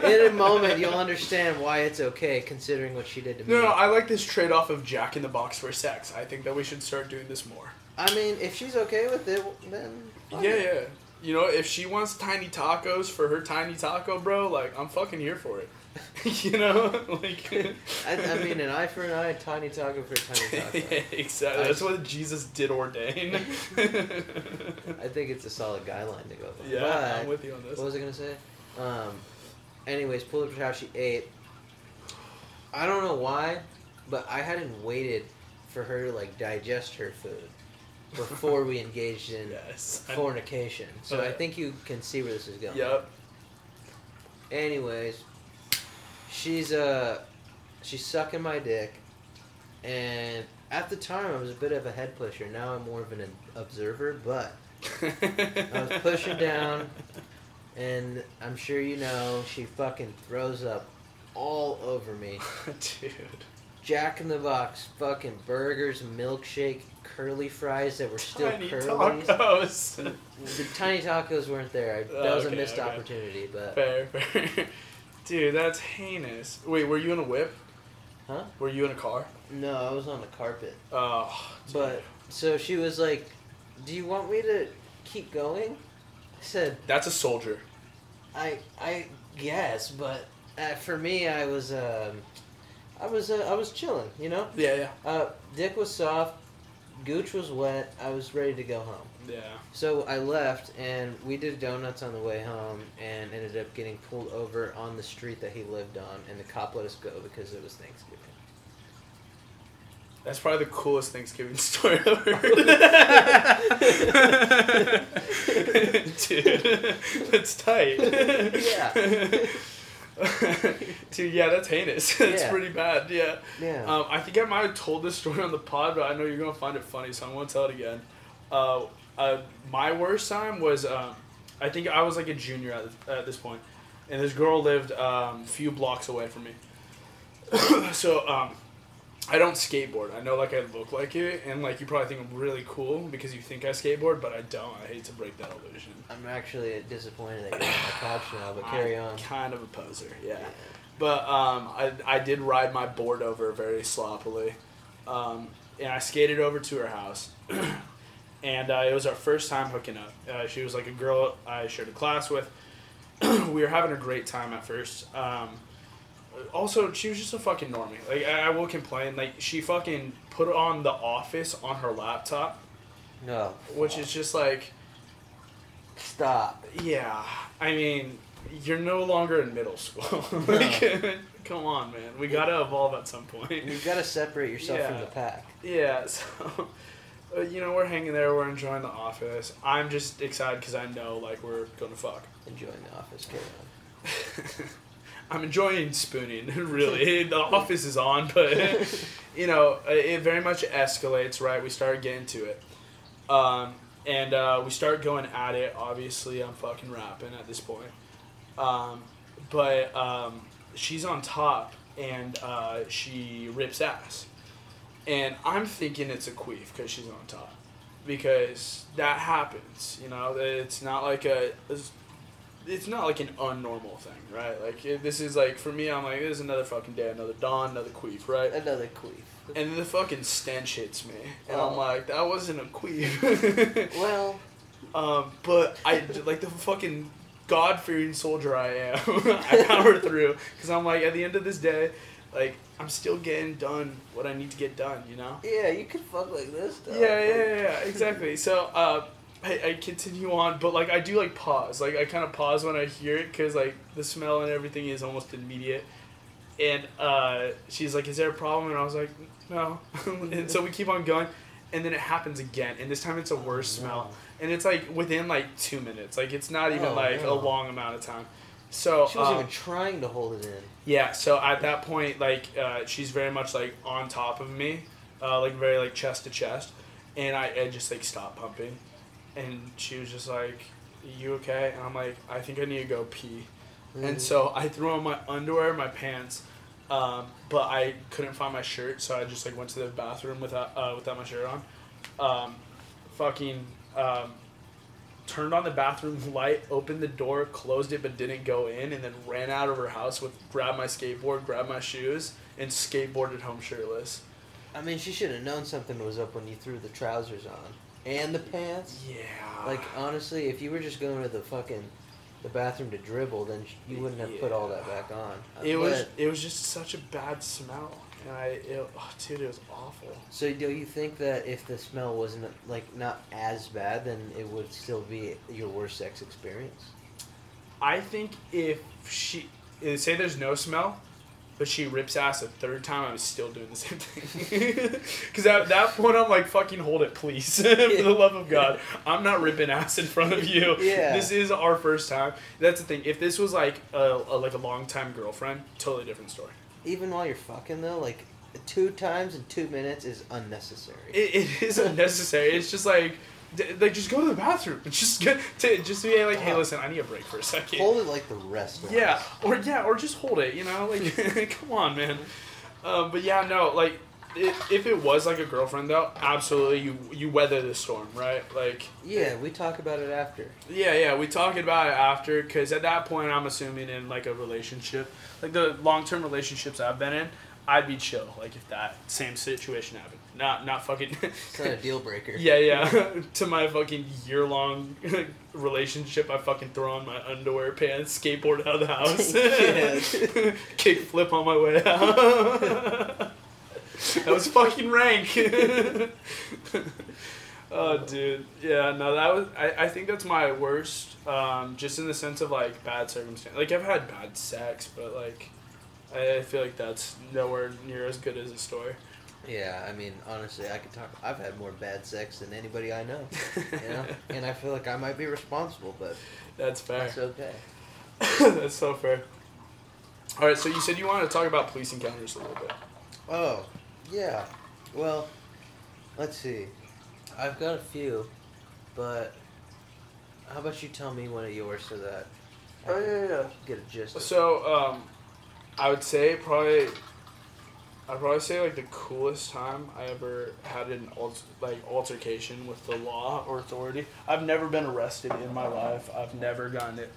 in, in a moment you'll understand why it's okay considering what she did to me No, no, I like this trade off of Jack in the Box for sex. I think that we should start doing this more. I mean, if she's okay with it, then. Yeah, yeah. You know, if she wants tiny tacos for her tiny taco, bro, like I'm fucking here for it. you know, like. I, I mean, an eye for an eye, tiny taco for a tiny taco. yeah, exactly. I- That's what Jesus did ordain. I think it's a solid guideline to go by. yeah, But, I'm with you on this. what was I gonna say? Um, anyways, pull up to her. She ate. I don't know why, but I hadn't waited for her to like digest her food before we engaged in Yes. fornication. So I Uh, think you can see where this is going. Yep. Anyways, she's uh she's sucking my dick, and at the time I was a bit of a head pusher. Now I'm more of an observer, but I was pushing down, and I'm sure you know she fucking throws up all over me. Dude. Jack in the Box, fucking burgers, milkshake, curly fries that were still Tiny curly. tacos. The tiny tacos weren't there. I, that was a missed okay. opportunity, but fair, fair. Dude, that's heinous. Wait, were you in a whip? huh? Were you in a car? No, I was on the carpet. Oh. dude. But so she was like, "Do you want me to keep going?" I said, That's a soldier. "I I guess, but uh, for me, I was um, I was uh, I was chilling, you know. Yeah, yeah. Uh, dick was soft, gooch was wet. I was ready to go home. Yeah. So I left, and we did donuts on the way home, and ended up getting pulled over on the street that he lived on, and the cop let us go because it was Thanksgiving. That's probably the coolest Thanksgiving story I've ever heard. Dude, that's tight. Yeah. Dude, yeah, that's heinous. That's Yeah. pretty bad. Yeah. Yeah. Um, I think I might have told this story on the pod, but I know you're gonna find it funny, so I'm gonna tell it again. Uh, uh, my worst time was um, I think I was like a junior at, at this point, and this girl lived um, a few blocks away from me. so um, I don't skateboard. I know like I look like it, and like you probably think I'm really cool because you think I skateboard, but I don't. I hate to break that illusion. I'm actually disappointed that you're on my couch now, but carry I'm on. Kind of a poser, yeah. But um, I, I did ride my board over very sloppily. Um, and I skated over to her house. and uh, it was our first time hooking up. Uh, she was like a girl I shared a class with. we were having a great time at first. Um, also, she was just a fucking normie. Like, I, I will complain. Like, she fucking put on The Office on her laptop, No. which is just like, Stop. yeah. I mean, you're no longer in middle school. like, come on, man. We gotta evolve at some point. You've got to separate yourself from the pack. Yeah, so you know we're hanging there, we're enjoying the office. I'm just excited because I know like we're gonna fuck. Enjoying the office. Carry on. I'm enjoying spooning. Really, the office is on, but you know it very much escalates. Right, we start getting to it, um, and uh, we start going at it. Obviously, I'm fucking rapping at this point, um, but um, she's on top and uh, she rips ass. And I'm thinking it's a queef because she's on top. Because that happens, you know. It's not like a, it's, not like an unnormal thing, right? Like it, this is like for me, I'm like this is another fucking day, another dawn, another queef, right? Another queef. And then the fucking stench hits me, and Oh. I'm like, that wasn't a queef. Well, Um, but I like the fucking God fearing soldier I am. I power through because I'm like at the end of this day, like I'm still getting done what I need to get done. You know. Yeah, you could fuck like this. Though. Yeah, yeah, yeah, yeah, exactly. So, uh, I, I continue on, but like I do like pause. Like I kind of pause when I hear it because like the smell and everything is almost immediate. And uh, she's like, "Is there a problem?" And I was like, "No." and so we keep on going, and then it happens again, and this time it's a worse Oh, no. smell, and it's like within like two minutes. Like it's not even Oh, like no. a long amount of time. So She wasn't um, even trying to hold it in. yeah, so at that point, like, uh, she's very much like on top of me, uh, like very like chest to chest, and I, I just like stopped pumping, and she was just like, "You okay?" And I'm like, "I think I need to go pee," Mm. and so I threw on my underwear, my pants, um, but I couldn't find my shirt, so I just like went to the bathroom without uh, without my shirt on, um, fucking. Um, turned on the bathroom light, opened the door, closed it but didn't go in, and then ran out of her house with grabbed my skateboard, grabbed my shoes, and skateboarded home shirtless. I mean, she should have known something was up when you threw the trousers on and the pants. Yeah. Like honestly, if you were just going to the fucking the bathroom to dribble, then you wouldn't have put all that back on. it was it was just such a bad smell, and I it, oh, dude it was awful. So do you think that if the smell wasn't like not as bad, then it would still be your worst sex experience? I think if she say there's no smell, but she rips ass a third time, I'm still doing the same thing. Because at that point, I'm like, fucking hold it, please, for the love of God. I'm not ripping ass in front of you. Yeah. This is our first time. That's the thing. If this was like a, a like a long time girlfriend, totally different story. Even while you're fucking though, like two times in two minutes is unnecessary. It, it is unnecessary. It's just like. Like just go to the bathroom. Just get to just be like, hey, listen, I need a break for a second. Hold it like the rest. Yeah, or yeah, or just hold it. You know, like come on, man. Um, but yeah, no, like it, if it was like a girlfriend though, absolutely you you weather the storm, right? Like Yeah, we talk about it after. yeah, yeah, we talk about it after because at that point I'm assuming in like a relationship, like the long term relationships I've been in, I'd be chill. Like if that same situation happened, not not fucking. It's not a deal breaker. Yeah, yeah. to my fucking year long relationship, I fucking throw on my underwear, pants, skateboard out of the house, kick flip on my way out. that was fucking rank. oh, dude. Yeah, no, that was. I, I think that's my worst. Um, just in the sense of like bad circumstance. Like I've had bad sex, but like. I I feel like that's nowhere near as good as a story. Yeah, I mean, honestly, I could talk. I've had more bad sex than anybody I know. You know, and I feel like I might be responsible, but That's fair. that's okay. That's so fair. All right, so you said you wanted to talk about police encounters a little bit. Oh, yeah. Well, let's see. I've got a few, but how about you tell me one of yours so that I Oh, can yeah, get a gist. Of So, um, I would say probably, I'd probably say like the coolest time I ever had an alter, like altercation with the law or authority. I've never been arrested in my life. I've never gotten it.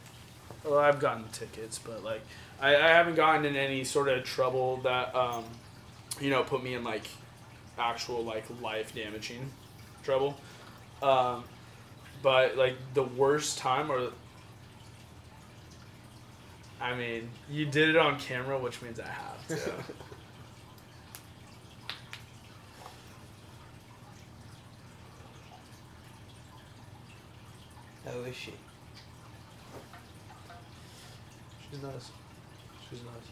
Well, I've gotten tickets, but like I, I haven't gotten in any sort of trouble that um, you know, put me in like actual like life damaging trouble. Um, but like the worst time or I mean, you did it on camera, which means I have to. How is she? She's nice. She's nice.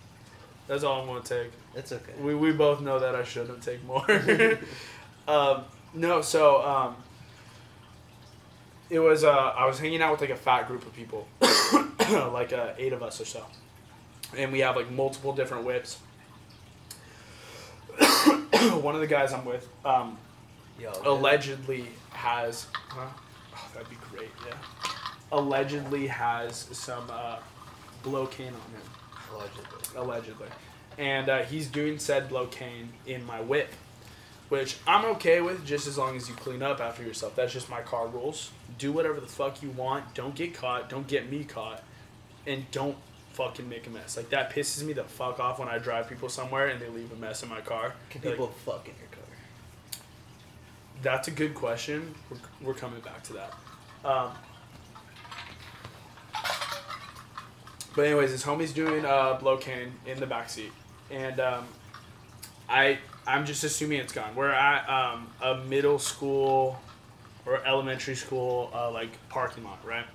That's all I'm gonna take. It's okay. We, we both know that I shouldn't take more. um, no, so um, it was uh, I was hanging out with like a fat group of people, like uh, eight of us or so, and we have like multiple different whips. One of the guys I'm with um, Yo, allegedly has. Huh? That'd be great. Yeah. Allegedly has some uh, blocaine on him allegedly. allegedly. And uh, he's doing said blocaine in my whip, which I'm okay with just as long as you clean up after yourself. That's just my car rules. Do whatever the fuck you want. Don't get caught. Don't get me caught. And don't fucking make a mess. Like, that pisses me the fuck off when I drive people somewhere and they leave a mess in my car. Can Like, people fuck in your car? That's a good question. We're, we're coming back to that. Um, but anyways, his homie's doing a uh, blocaine in the back seat, and um, I I'm just assuming it's gone. We're at um, a middle school or elementary school uh, like parking lot, right?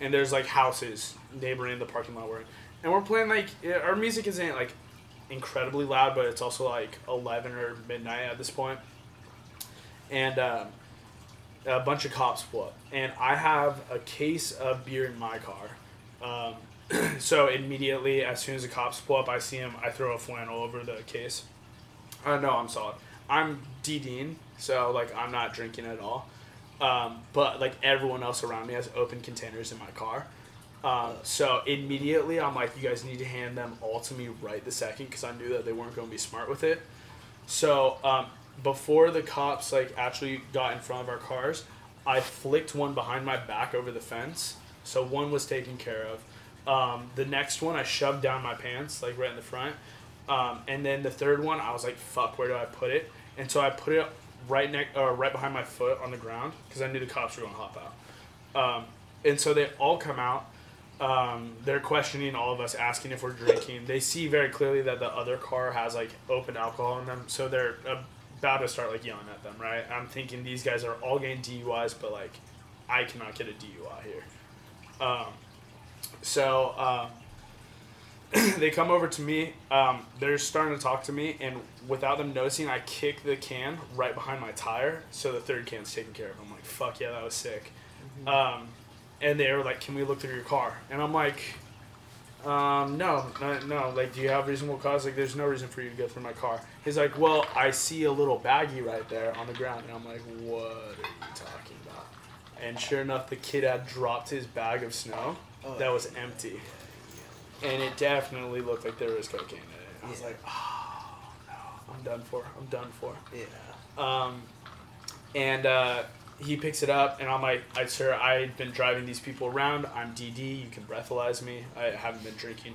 And there's like houses neighboring the parking lot we're in, and we're playing like our music isn't like incredibly loud, but it's also like eleven or midnight at this point, and. Um, a bunch of cops pull up, and I have a case of beer in my car. Um, so immediately, as soon as the cops pull up, I see him. I throw a flannel over the case. Uh, no, I'm solid. I'm DDing, so like I'm not drinking at all. Um, but like everyone else around me has open containers in my car. Um, so immediately, I'm like, you guys need to hand them all to me right the second, because I knew that they weren't going to be smart with it. So um, before the cops like actually got in front of our cars, I flicked one behind my back over the fence. So one was taken care of. Um, the next one I shoved down my pants like right in the front. Um, and then the third one I was like, fuck, where do I put it? And so I put it right next or right behind my foot on the ground because I knew the cops were to hop out. Um, and so they all come out. Um, they're questioning all of us, asking if we're drinking. They see very clearly that the other car has like open alcohol in them, so they're uh, about to start like yelling at them, right? I'm thinking these guys are all getting DUIs, but like I cannot get a DUI here. Um, so um, they come over to me. Um, they're starting to talk to me, and without them noticing, I kick the can right behind my tire, so the third can's taken care of. I'm like, fuck yeah, that was sick. Um, and they were like, "Can we look through your car?" And I'm like, um, no, no, no. Like, do you have reasonable cause? Like, there's no reason for you to go through my car. He's like, well, I see a little baggie right there on the ground, and I'm like, what are you talking about? And sure enough, the kid had dropped his bag of snow Oh, that was empty, and it definitely looked like there was cocaine in it. I was Yeah. like, oh no, I'm done for. I'm done for. Yeah. Um, and uh, he picks it up, and I'm like, I, sir, I've been driving these people around. I'm DD. You can breathalyze me. I haven't been drinking.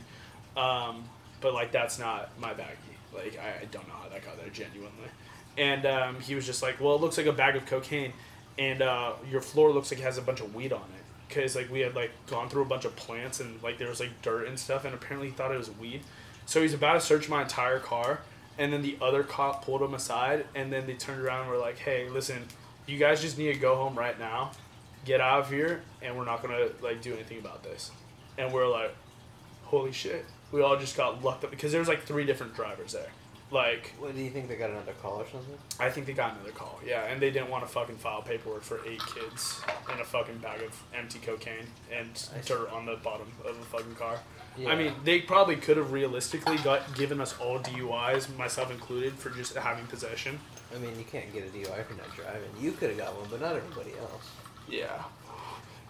Um, but, like, that's not my baggie. Like, I, I don't know how that got there, genuinely. And um, he was just like, well, it looks like a bag of cocaine, and uh, your floor looks like it has a bunch of weed on it. Because, like, we had, like, gone through a bunch of plants, and, like, there was, like, dirt and stuff, and apparently he thought it was weed. So he's about to search my entire car, and then the other cop pulled him aside, and then they turned around and were like, "Hey, listen, you guys just need to go home right now, get out of here, and we're not gonna like do anything about this." And we're like, "Holy shit!" We all just got lucked up because there was like three different drivers there. Like, What do you think they got another call or something? I think they got another call. Yeah, and they didn't want to fucking file paperwork for eight kids and a fucking bag of empty cocaine and dirt on the bottom of a fucking car. Yeah. I mean, they probably could have realistically got given us all DUIs, myself included, for just having possession. I mean, you can't get a DUI for not driving. You could have got one, but not everybody else. Yeah.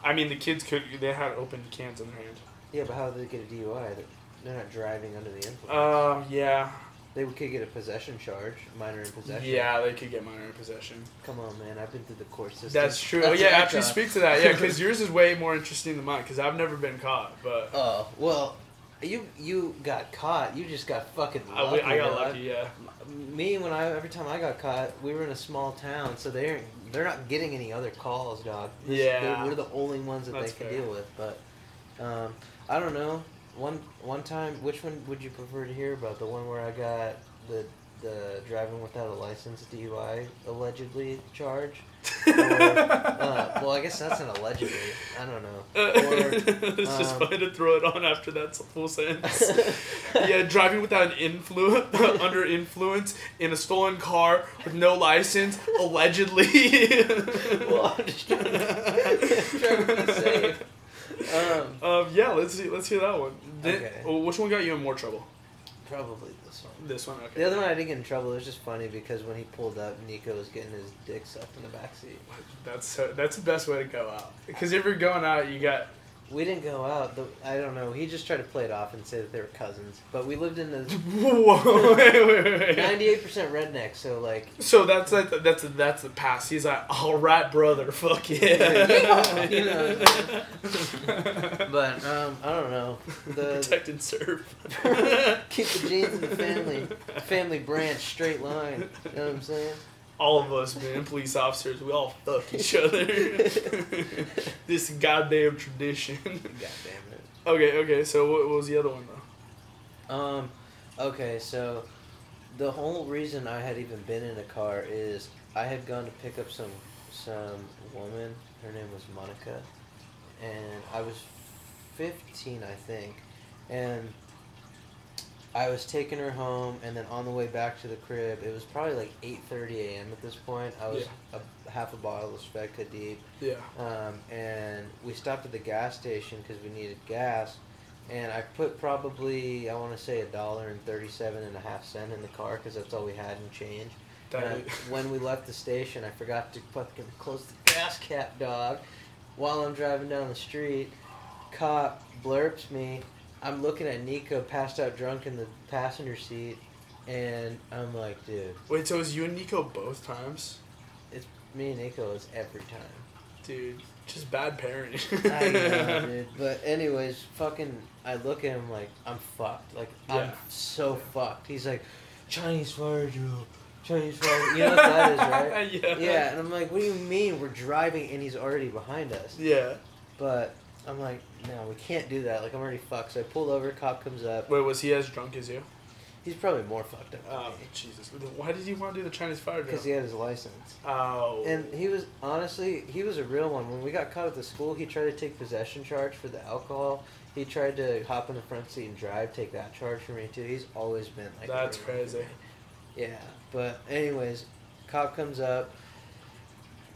I mean, the kids could. They had open cans in their hand. Yeah, but how did they get a DUI? They're- They're not driving under the influence. Um. Yeah. they could get a possession charge, minor in possession. Yeah, they could get minor in possession. Come on, man. I've been through the court system. That's true. That's yeah, what I actually, thought. speak to that. Yeah, because yours is way more interesting than mine. Because I've never been caught, but Oh well, you you got caught. You just got fucking I, lucky. I got lucky. Yeah. Me when I every time I got caught, we were in a small town, so they're they're not getting any other calls, dog. This- Yeah. we're the only ones that That's they can fair. deal with. But um, I don't know. One one time, which one would you prefer to hear about? The one where I got the the driving without a license DUI allegedly charge. Or, uh, well, I guess that's an allegedly. I don't know. Or, it's just um, funny to throw it on after that full sentence. yeah, driving without an influence, under influence in a stolen car with no license, allegedly. well, I'm just trying to, trying to be safe. Um, Um, yeah, let's see. Let's hear that one. Okay. which one got you in more trouble? Probably this one. This one. Okay. The other one I didn't get in trouble. It was just funny because when he pulled up, Nico was getting his dick sucked in the backseat. That's so, that's the best way to go out. Because if you're going out, you got We didn't go out. The, I don't know. He just tried to play it off and say that they were cousins. But we lived in the whoa. Ninety-eight percent redneck. So like, So that's like the, that's that's the past. He's like, all right, brother, fuck yeah. You know. but um, I don't know. The Protect and serve. keep the genes in the family, family branch, straight line. You know what I'm saying? All of us, man, police officers, we all fuck each other. this goddamn tradition. God damn it. Okay, okay. So what, what was the other one though? Um, Okay, so the whole reason I had even been in a car is I had gone to pick up some some woman. Her name was Monica, and I was fifteen, I think, and I was taking her home, and then on the way back to the crib, it was probably like eight thirty a.m. at this point. I was a, half a bottle of Svedka deep, Yeah. um, and we stopped at the gas station because we needed gas. And I put probably I want to say a dollar and thirty-seven and a half cent in the car because that's all we had in change. And I- when we left the station, I forgot to fucking close the gas cap, dog. While I'm driving down the street, cop blurps me. I'm looking at Nico passed out drunk in the passenger seat, and I'm like, dude, wait, so it was you and Nico both times? it's me and Nico is every time. Dude, just bad parenting. I know, dude. But anyways, fucking, I look at him like I'm fucked. Like I'm Yeah. so fucked. He's like, Chinese fire drill, Chinese fire. You know what that is, right? yeah. Yeah, and I'm like, what do you mean we're driving and he's already behind us? Yeah. But I'm like, no, we can't do that. Like I'm already fucked. So I pull over. Cop comes up. Wait, was he as drunk as you? He's probably more fucked up Oh, Jesus. Why did you want to do the Chinese fire drill? because he had his license. Oh. And he was honestly, he was a real one. When we got caught at the school, he tried to take possession charge for the alcohol. He tried to hop in the front seat and drive, take that charge for me too. He's always been like. That's real one for crazy. Yeah, but anyways, cop comes up.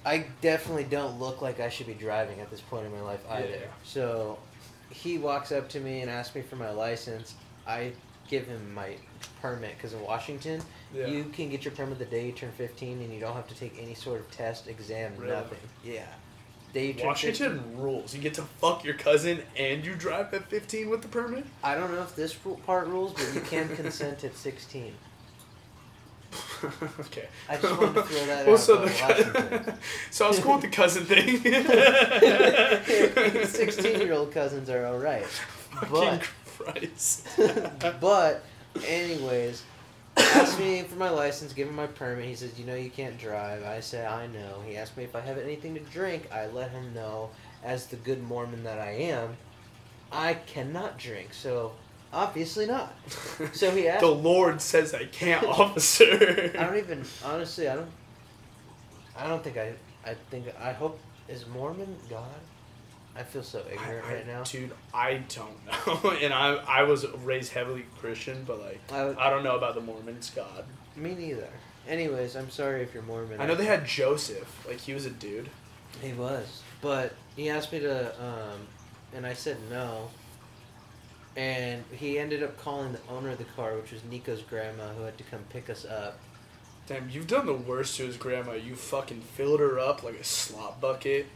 I definitely don't look like I should be driving at this point in my life either. Yeah. So, he walks up to me and asks me for my license. I give him my permit because in Washington, yeah. you can get your permit the day you turn 15 and you don't have to take any sort of test, exam, Really? nothing. Yeah. Day you turn Washington 15 rules. You get to fuck your cousin and you drive at 15 with the permit? I don't know if this part rules, but you can consent at 16. okay. I just wanted to throw that well, out so, the so I was cool with the cousin thing. 16 year old cousins are alright. But, Christ. but, anyways, asked me for my license, give him my permit. He says, You know, you can't drive. I say, I know. He asked me if I have anything to drink. I let him know, as the good Mormon that I am, I cannot drink. So, obviously not. So he asked. the Lord says I can't, officer. I don't even honestly. I don't. I don't think I. I think I hope is Mormon God. I feel so ignorant I- I- right now. Dude, I don't know. and I I was raised heavily Christian, but like I, I don't know about the Mormons God. me neither. Anyways, I'm sorry if you're Mormon. I know they had Joseph, like he was a dude. He was, but he asked me to, um, and I said no. And he ended up calling the owner of the car, which was Nico's grandma, who had to come pick us up. Damn, you've done the worst to his grandma. You fucking filled her up like a slop bucket.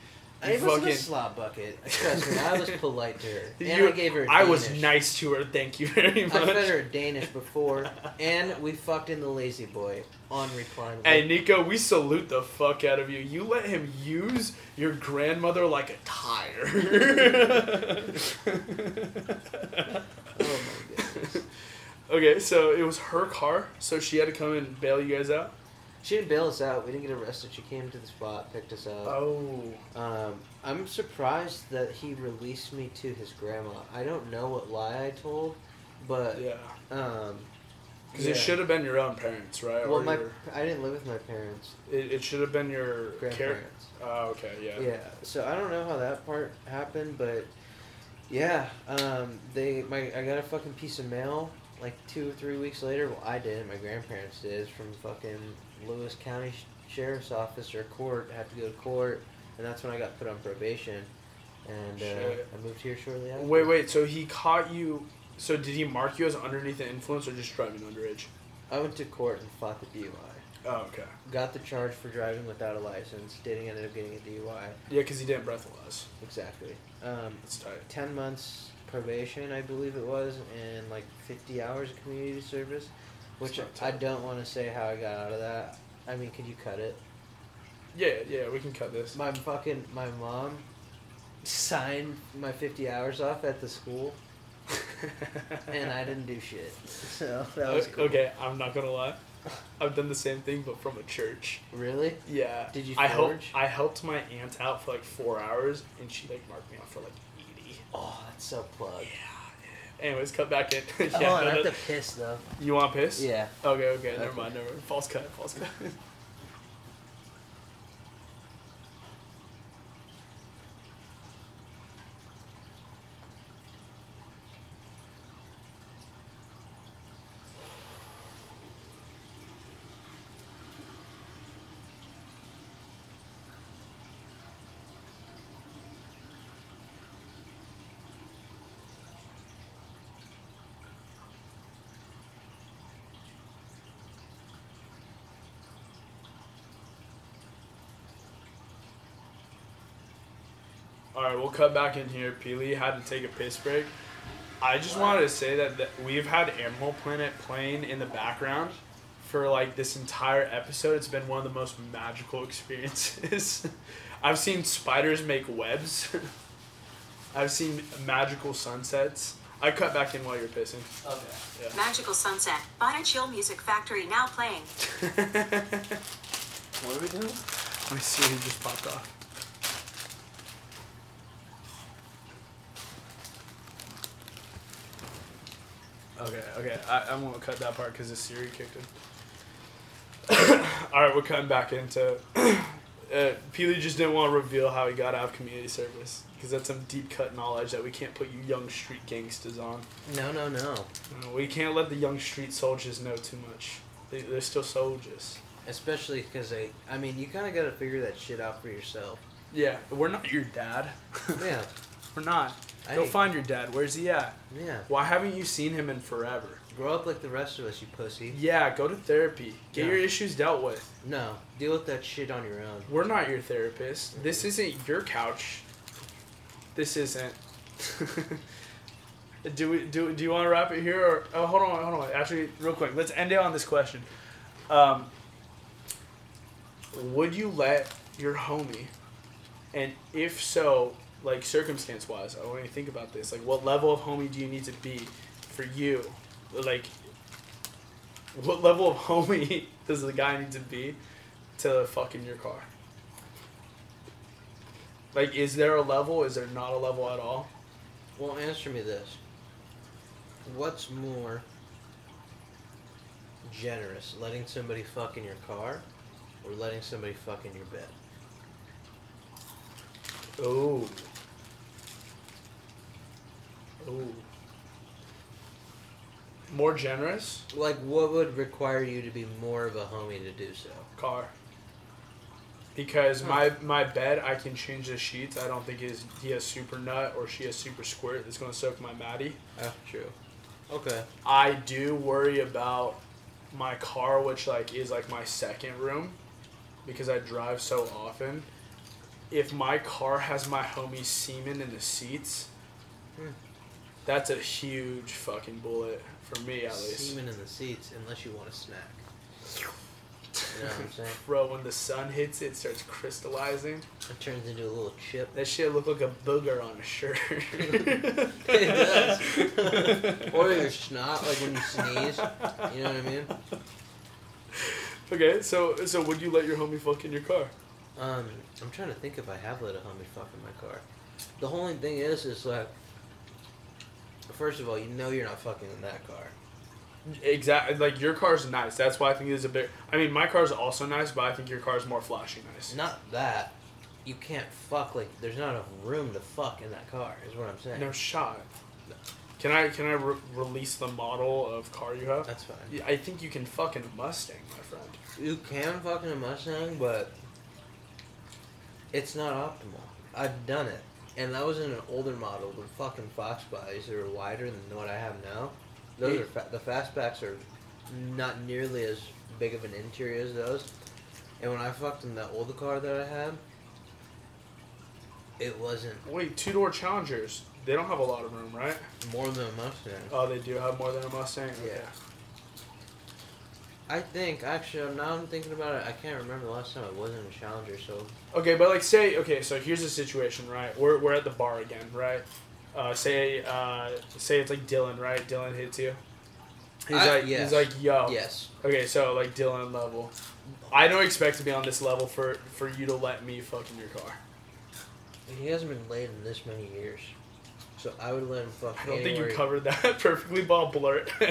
You I wasn't a slop bucket. Trust me, I was polite to her, and You- I gave her. I was nice to her. Thank you very much. I fed her a Danish before, and we fucked in the lazy boy on recline. Hey Nico, we salute the fuck out of you. You let him use your grandmother like a tire. oh my goodness. okay, so it was her car, so she had to come and bail you guys out. She didn't bail us out. We didn't get arrested. She came to the spot, picked us up. Oh, Um, I'm surprised that he released me to his grandma. I don't know what lie I told, but yeah. um, Because yeah. it should have been your own parents, right? Well, or my your, I didn't live with my parents, it, it should have been your grandparents. Oh, okay, yeah. Yeah, so I don't know how that part happened, but yeah, um, they my I got a fucking piece of mail like two or three weeks later. Well, I did. My grandparents did from fucking Lewis County Sheriff's Office or court. I had to go to court, and that's when I got put on probation, and uh, Shit. I moved here shortly after. Wait, wait. So he caught you. So did he mark you as underneath the influence or just driving underage? I went to court and fought the DUI. Oh, okay. Got the charge for driving without a license. Didn't end up getting a DUI. Yeah, because he didn't breathalyze. Exactly. Um, That's tight. 10 months probation, I believe it was, and like 50 hours of community service, which I don't want to say how I got out of that. I mean, could you cut it? Yeah, yeah, we can cut this. My fucking my mom signed my 50 hours off at the school, and I didn't do shit. So that was cool. Okay, I'm not gonna lie. I've done the same thing, but from a church. Really? Yeah. Did you I helped. forge? I helped my aunt out for like four hours, and she like marked me off for like eighty. Oh, that's so plug. Yeah, Anyways, cut back in. oh, yeah, I no, have no- to piss though. You want piss? Yeah. Okay, okay, never mind, never mind. False cut, false cut. right, we'll cut back in here. Pili had to take a piss break. I just wanted to say that, that we've had Animal Planet playing in the background for like this entire episode. It's been one of the most magical experiences. I've seen spiders make webs. I've seen magical sunsets. I cut back in while you're pissing. Okay. Magical Sunset. By Chill Music Factory now playing. What are we doing? My Siri just popped off. Okay, okay. I, I'm gonna cut that part because the Siri kicked in. All right, we're cutting back into. uh, Pili just didn't want to reveal how he got out of community service because that's some deep cut knowledge that we can't put you young street gangsters on. No, no, no. Uh, we can't let the young street soldiers know too much. They, they're still soldiers. Especially because they, I mean, you kind of got to figure that shit out for yourself. Yeah, we're not your dad. Yeah. We're not. Go find your dad. Where's he at? Yeah. Why haven't you seen him in forever? Grow up like the rest of us, you pussy. Yeah, go to therapy. Get Yeah. your issues dealt with. No, deal with that shit on your own. We're not your therapist. This isn't your couch. This isn't. do we do? Do you want to wrap it here or? Oh, hold on, hold on. Actually, real quick, let's end it on this question. Um, would you let your homie, and if so, like circumstance wise, I want you to think about this. Like, what level of homie do you need to be for you? Like, what level of homie does the guy need to be to fuck in your car? Like, is there a level? Is there not a level at all? Well, answer me this. What's more generous, letting somebody fuck in your car or letting somebody fuck in your bed? Oh. Oh. More generous Like, what would require you to be more of a homie to do so? car. Because Huh. my my bed, I can change the sheets. I don't think is he has super nut or she has super squirt that's gonna soak my matty. That's true. Okay. I do worry about my car, which like is like my second room, because I drive so often. If my car has my homie semen in the seats, Hmm. That's a huge fucking bullet for me at least. Semen in the seats, unless you want a snack. You know what I'm saying? Bro, when the sun hits it, it starts crystallizing. It turns into a little chip. That shit look like a booger on a shirt. It does. or your snot, like when you sneeze. You know what I mean? okay, so so would you let your homie fuck in your car? Um, I'm trying to think if I have let a homie fuck in my car. The only thing is, is like, first of all, you know you're not fucking in that car. Exactly. Like your car's nice. That's why I think it's a bit. I mean, my car's also nice, but I think your car's more flashy nice. Not that. You can't fuck, like, there's not enough room to fuck in that car, is what I'm saying. No shot. Can I can I re- release the model of car you have? That's fine. Yeah, I think you can fuck in a Mustang, my friend. You can fuck in a Mustang, but it's not optimal. I've done it. And that was in an older model The fucking Fox bodies that are wider than what I have now. Those are fa- the fastbacks are not nearly as big of an interior as those. And when I fucked in that older car that I had, it wasn't Wait, two door Challengers. They don't have a lot of room, right? more than a Mustang. Oh, they do have more than a Mustang. Okay. Yeah. I think actually now I'm thinking about it. I can't remember the last time I wasn't a Challenger. So Okay, but like say okay, so here's the situation, right? We're we're at the bar again, right? Uh, say uh, say it's like Dylan, right? Dylan hits you. He's I- like yes. he's like yo. yes, Okay, so like Dylan level. I don't expect to be on this level for for you to let me fuck in your car. he hasn't been late in this many years. So I would let him fuck anywhere. I don't think you covered that perfectly, ball blurt. so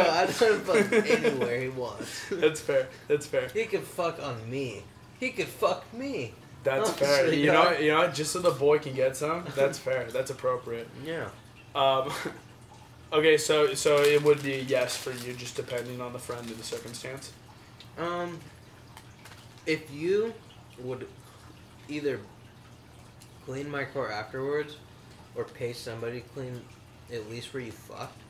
I'd let him fuck anywhere he wants. That's fair. That's fair. He could fuck on me. He could fuck me. That's Oh, fair. so You know, you know, just so the boy can get some. That's fair. That's appropriate. Yeah. Um, okay, so so it would be a yes for you, just depending on the friend and the circumstance. Um, if you would either clean my car afterwards or pay somebody to clean at least where you fucked,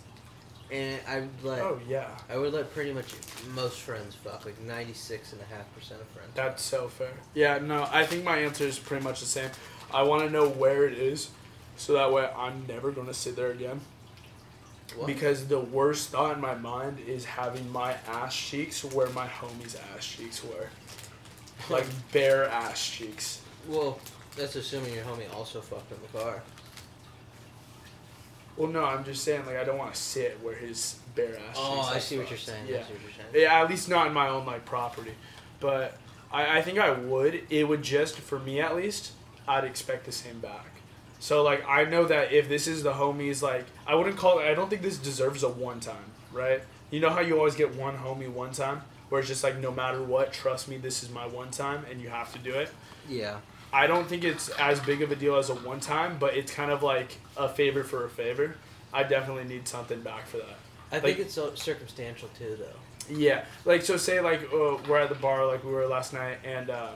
and I would let Oh yeah, I would let pretty much most friends fuck, like ninety six and a half percent of friends. that's so fair. Yeah, no, I think my answer is pretty much the same. I want to know where it is, so that way I'm never gonna sit there again. What? Because the worst thought in my mind is having my ass cheeks where my homie's ass cheeks were, like bare ass cheeks. well, that's assuming your homie also fucked in the car. Well, no, I'm just saying like I don't want to sit where his bare ass. Oh, I see what you're saying. Yeah. I see what you're saying. Yeah, at least not in my own like property. But I, I think I would. It would just for me at least, I'd expect the same back. So like I know that if this is the homies like I wouldn't call it I don't think this deserves a one time, right? You know how you always get one homie one time? Where it's just like no matter what, trust me, this is my one time and you have to do it. Yeah. I don't think it's as big of a deal as a one time, but it's kind of like a favor for a favor. I definitely need something back for that. I Like- think it's so circumstantial too, though. Yeah, like so. Say like uh, we're at the bar like we were last night, and um,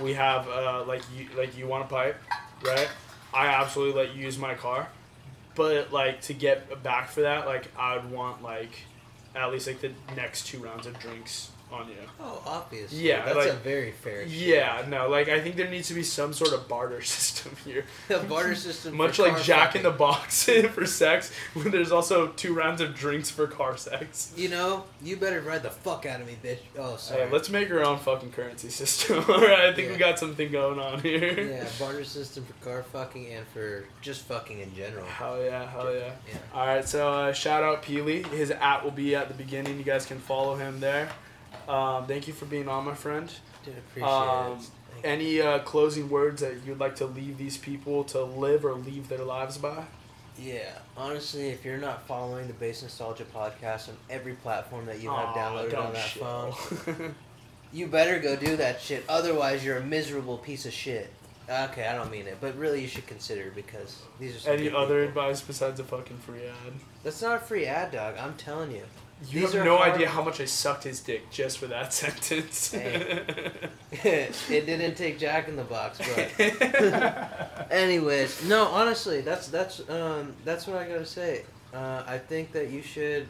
we have uh, like you like you want a pipe, right? I absolutely let you use my car, but like to get back for that, like I'd want like at least like the next two rounds of drinks on you. Oh, obviously. Yeah, that's like- a very fair. Yeah, no, like I think there needs to be some sort of barter system here. The barter system. Much like Jack in the. Box for sex, when there's also two rounds of drinks for car sex. You know, you better ride the fuck out of me, bitch. Oh, sorry. Hey, let's make our own fucking currency system. All right, I think we got something going on here. yeah, barter system for car fucking and for just fucking in general. Hell yeah, hell yeah. Yeah. All right, so uh, shout out Pili. His at will be at the beginning. You guys can follow him there. Um, thank you for being on, my friend. Dude, appreciate Um, it. Any uh, closing words that you'd like to leave these people to live or leave their lives by? Yeah, honestly, if you're not following the Base Nostalgia podcast on every platform that you have downloaded on that chill. phone, you better go do that shit. Otherwise, you're a miserable piece of shit. Okay, I don't mean it, but really, you should consider because these are some Any good other people. advice besides a fucking free ad? That's not a free ad, dog. I'm telling you. You These have are no hard- idea how much I sucked his dick just for that sentence. Hey. it didn't take Jack in the Box, but anyways, no, honestly, that's that's um that's what I gotta say. Uh, I think that you should.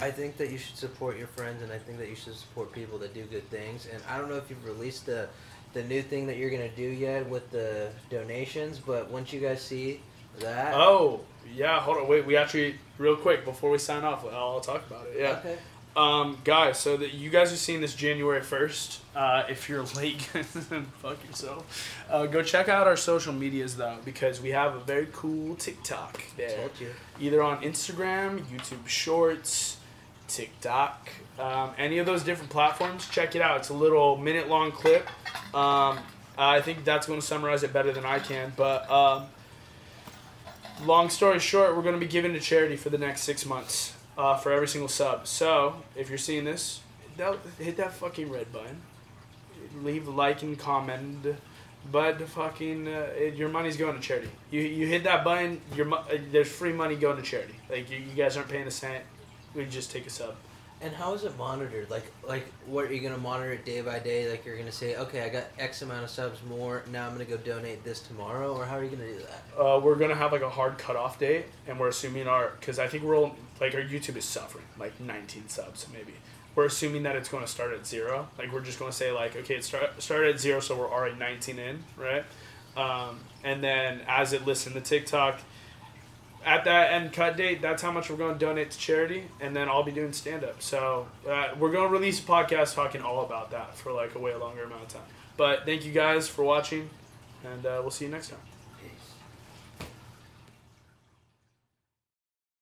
I think that you should support your friends, and I think that you should support people that do good things. And I don't know if you've released the the new thing that you're gonna do yet with the donations, but once you guys see that, oh, yeah, hold on. Wait, we actually, real quick, before we sign off, I'll, I'll talk about it. Yeah. okay, Um, guys, so that you guys are seeing this January first. Uh, if you're late, fuck yourself. Uh, go check out our social medias though, because we have a very cool TikTok there. Either on Instagram, YouTube Shorts, TikTok, um, any of those different platforms. Check it out. It's a little minute long clip. Um, I think that's going to summarize it better than I can. But um, long story short, we're going to be giving to charity for the next six months uh, for every single sub. So if you're seeing this, that, hit that fucking red button. Leave a like and comment. But fucking, uh, your money's going to charity. You, you hit that button, your uh, there's free money going to charity. Like you, you guys aren't paying a cent. We just take a sub. And how is it monitored? Like, like, what are you gonna monitor it day by day? Like, you're gonna say, okay, I got X amount of subs more. Now I'm gonna go donate this tomorrow, or how are you gonna do that? Uh, we're gonna have like a hard cutoff date, and we're assuming our because I think we're all, like our YouTube is suffering like 19 subs maybe. We're assuming that it's to start at zero. Like we're just to say like okay, it start started at zero, so we're already 19 in, right? Um, and then as it lists in the TikTok, at that end cut date, that's how much we're going to donate to charity, and then I'll be doing stand up. So uh, we're going to release a podcast talking all about that for like a way longer amount of time. But thank you guys for watching, and uh, we'll see you next time.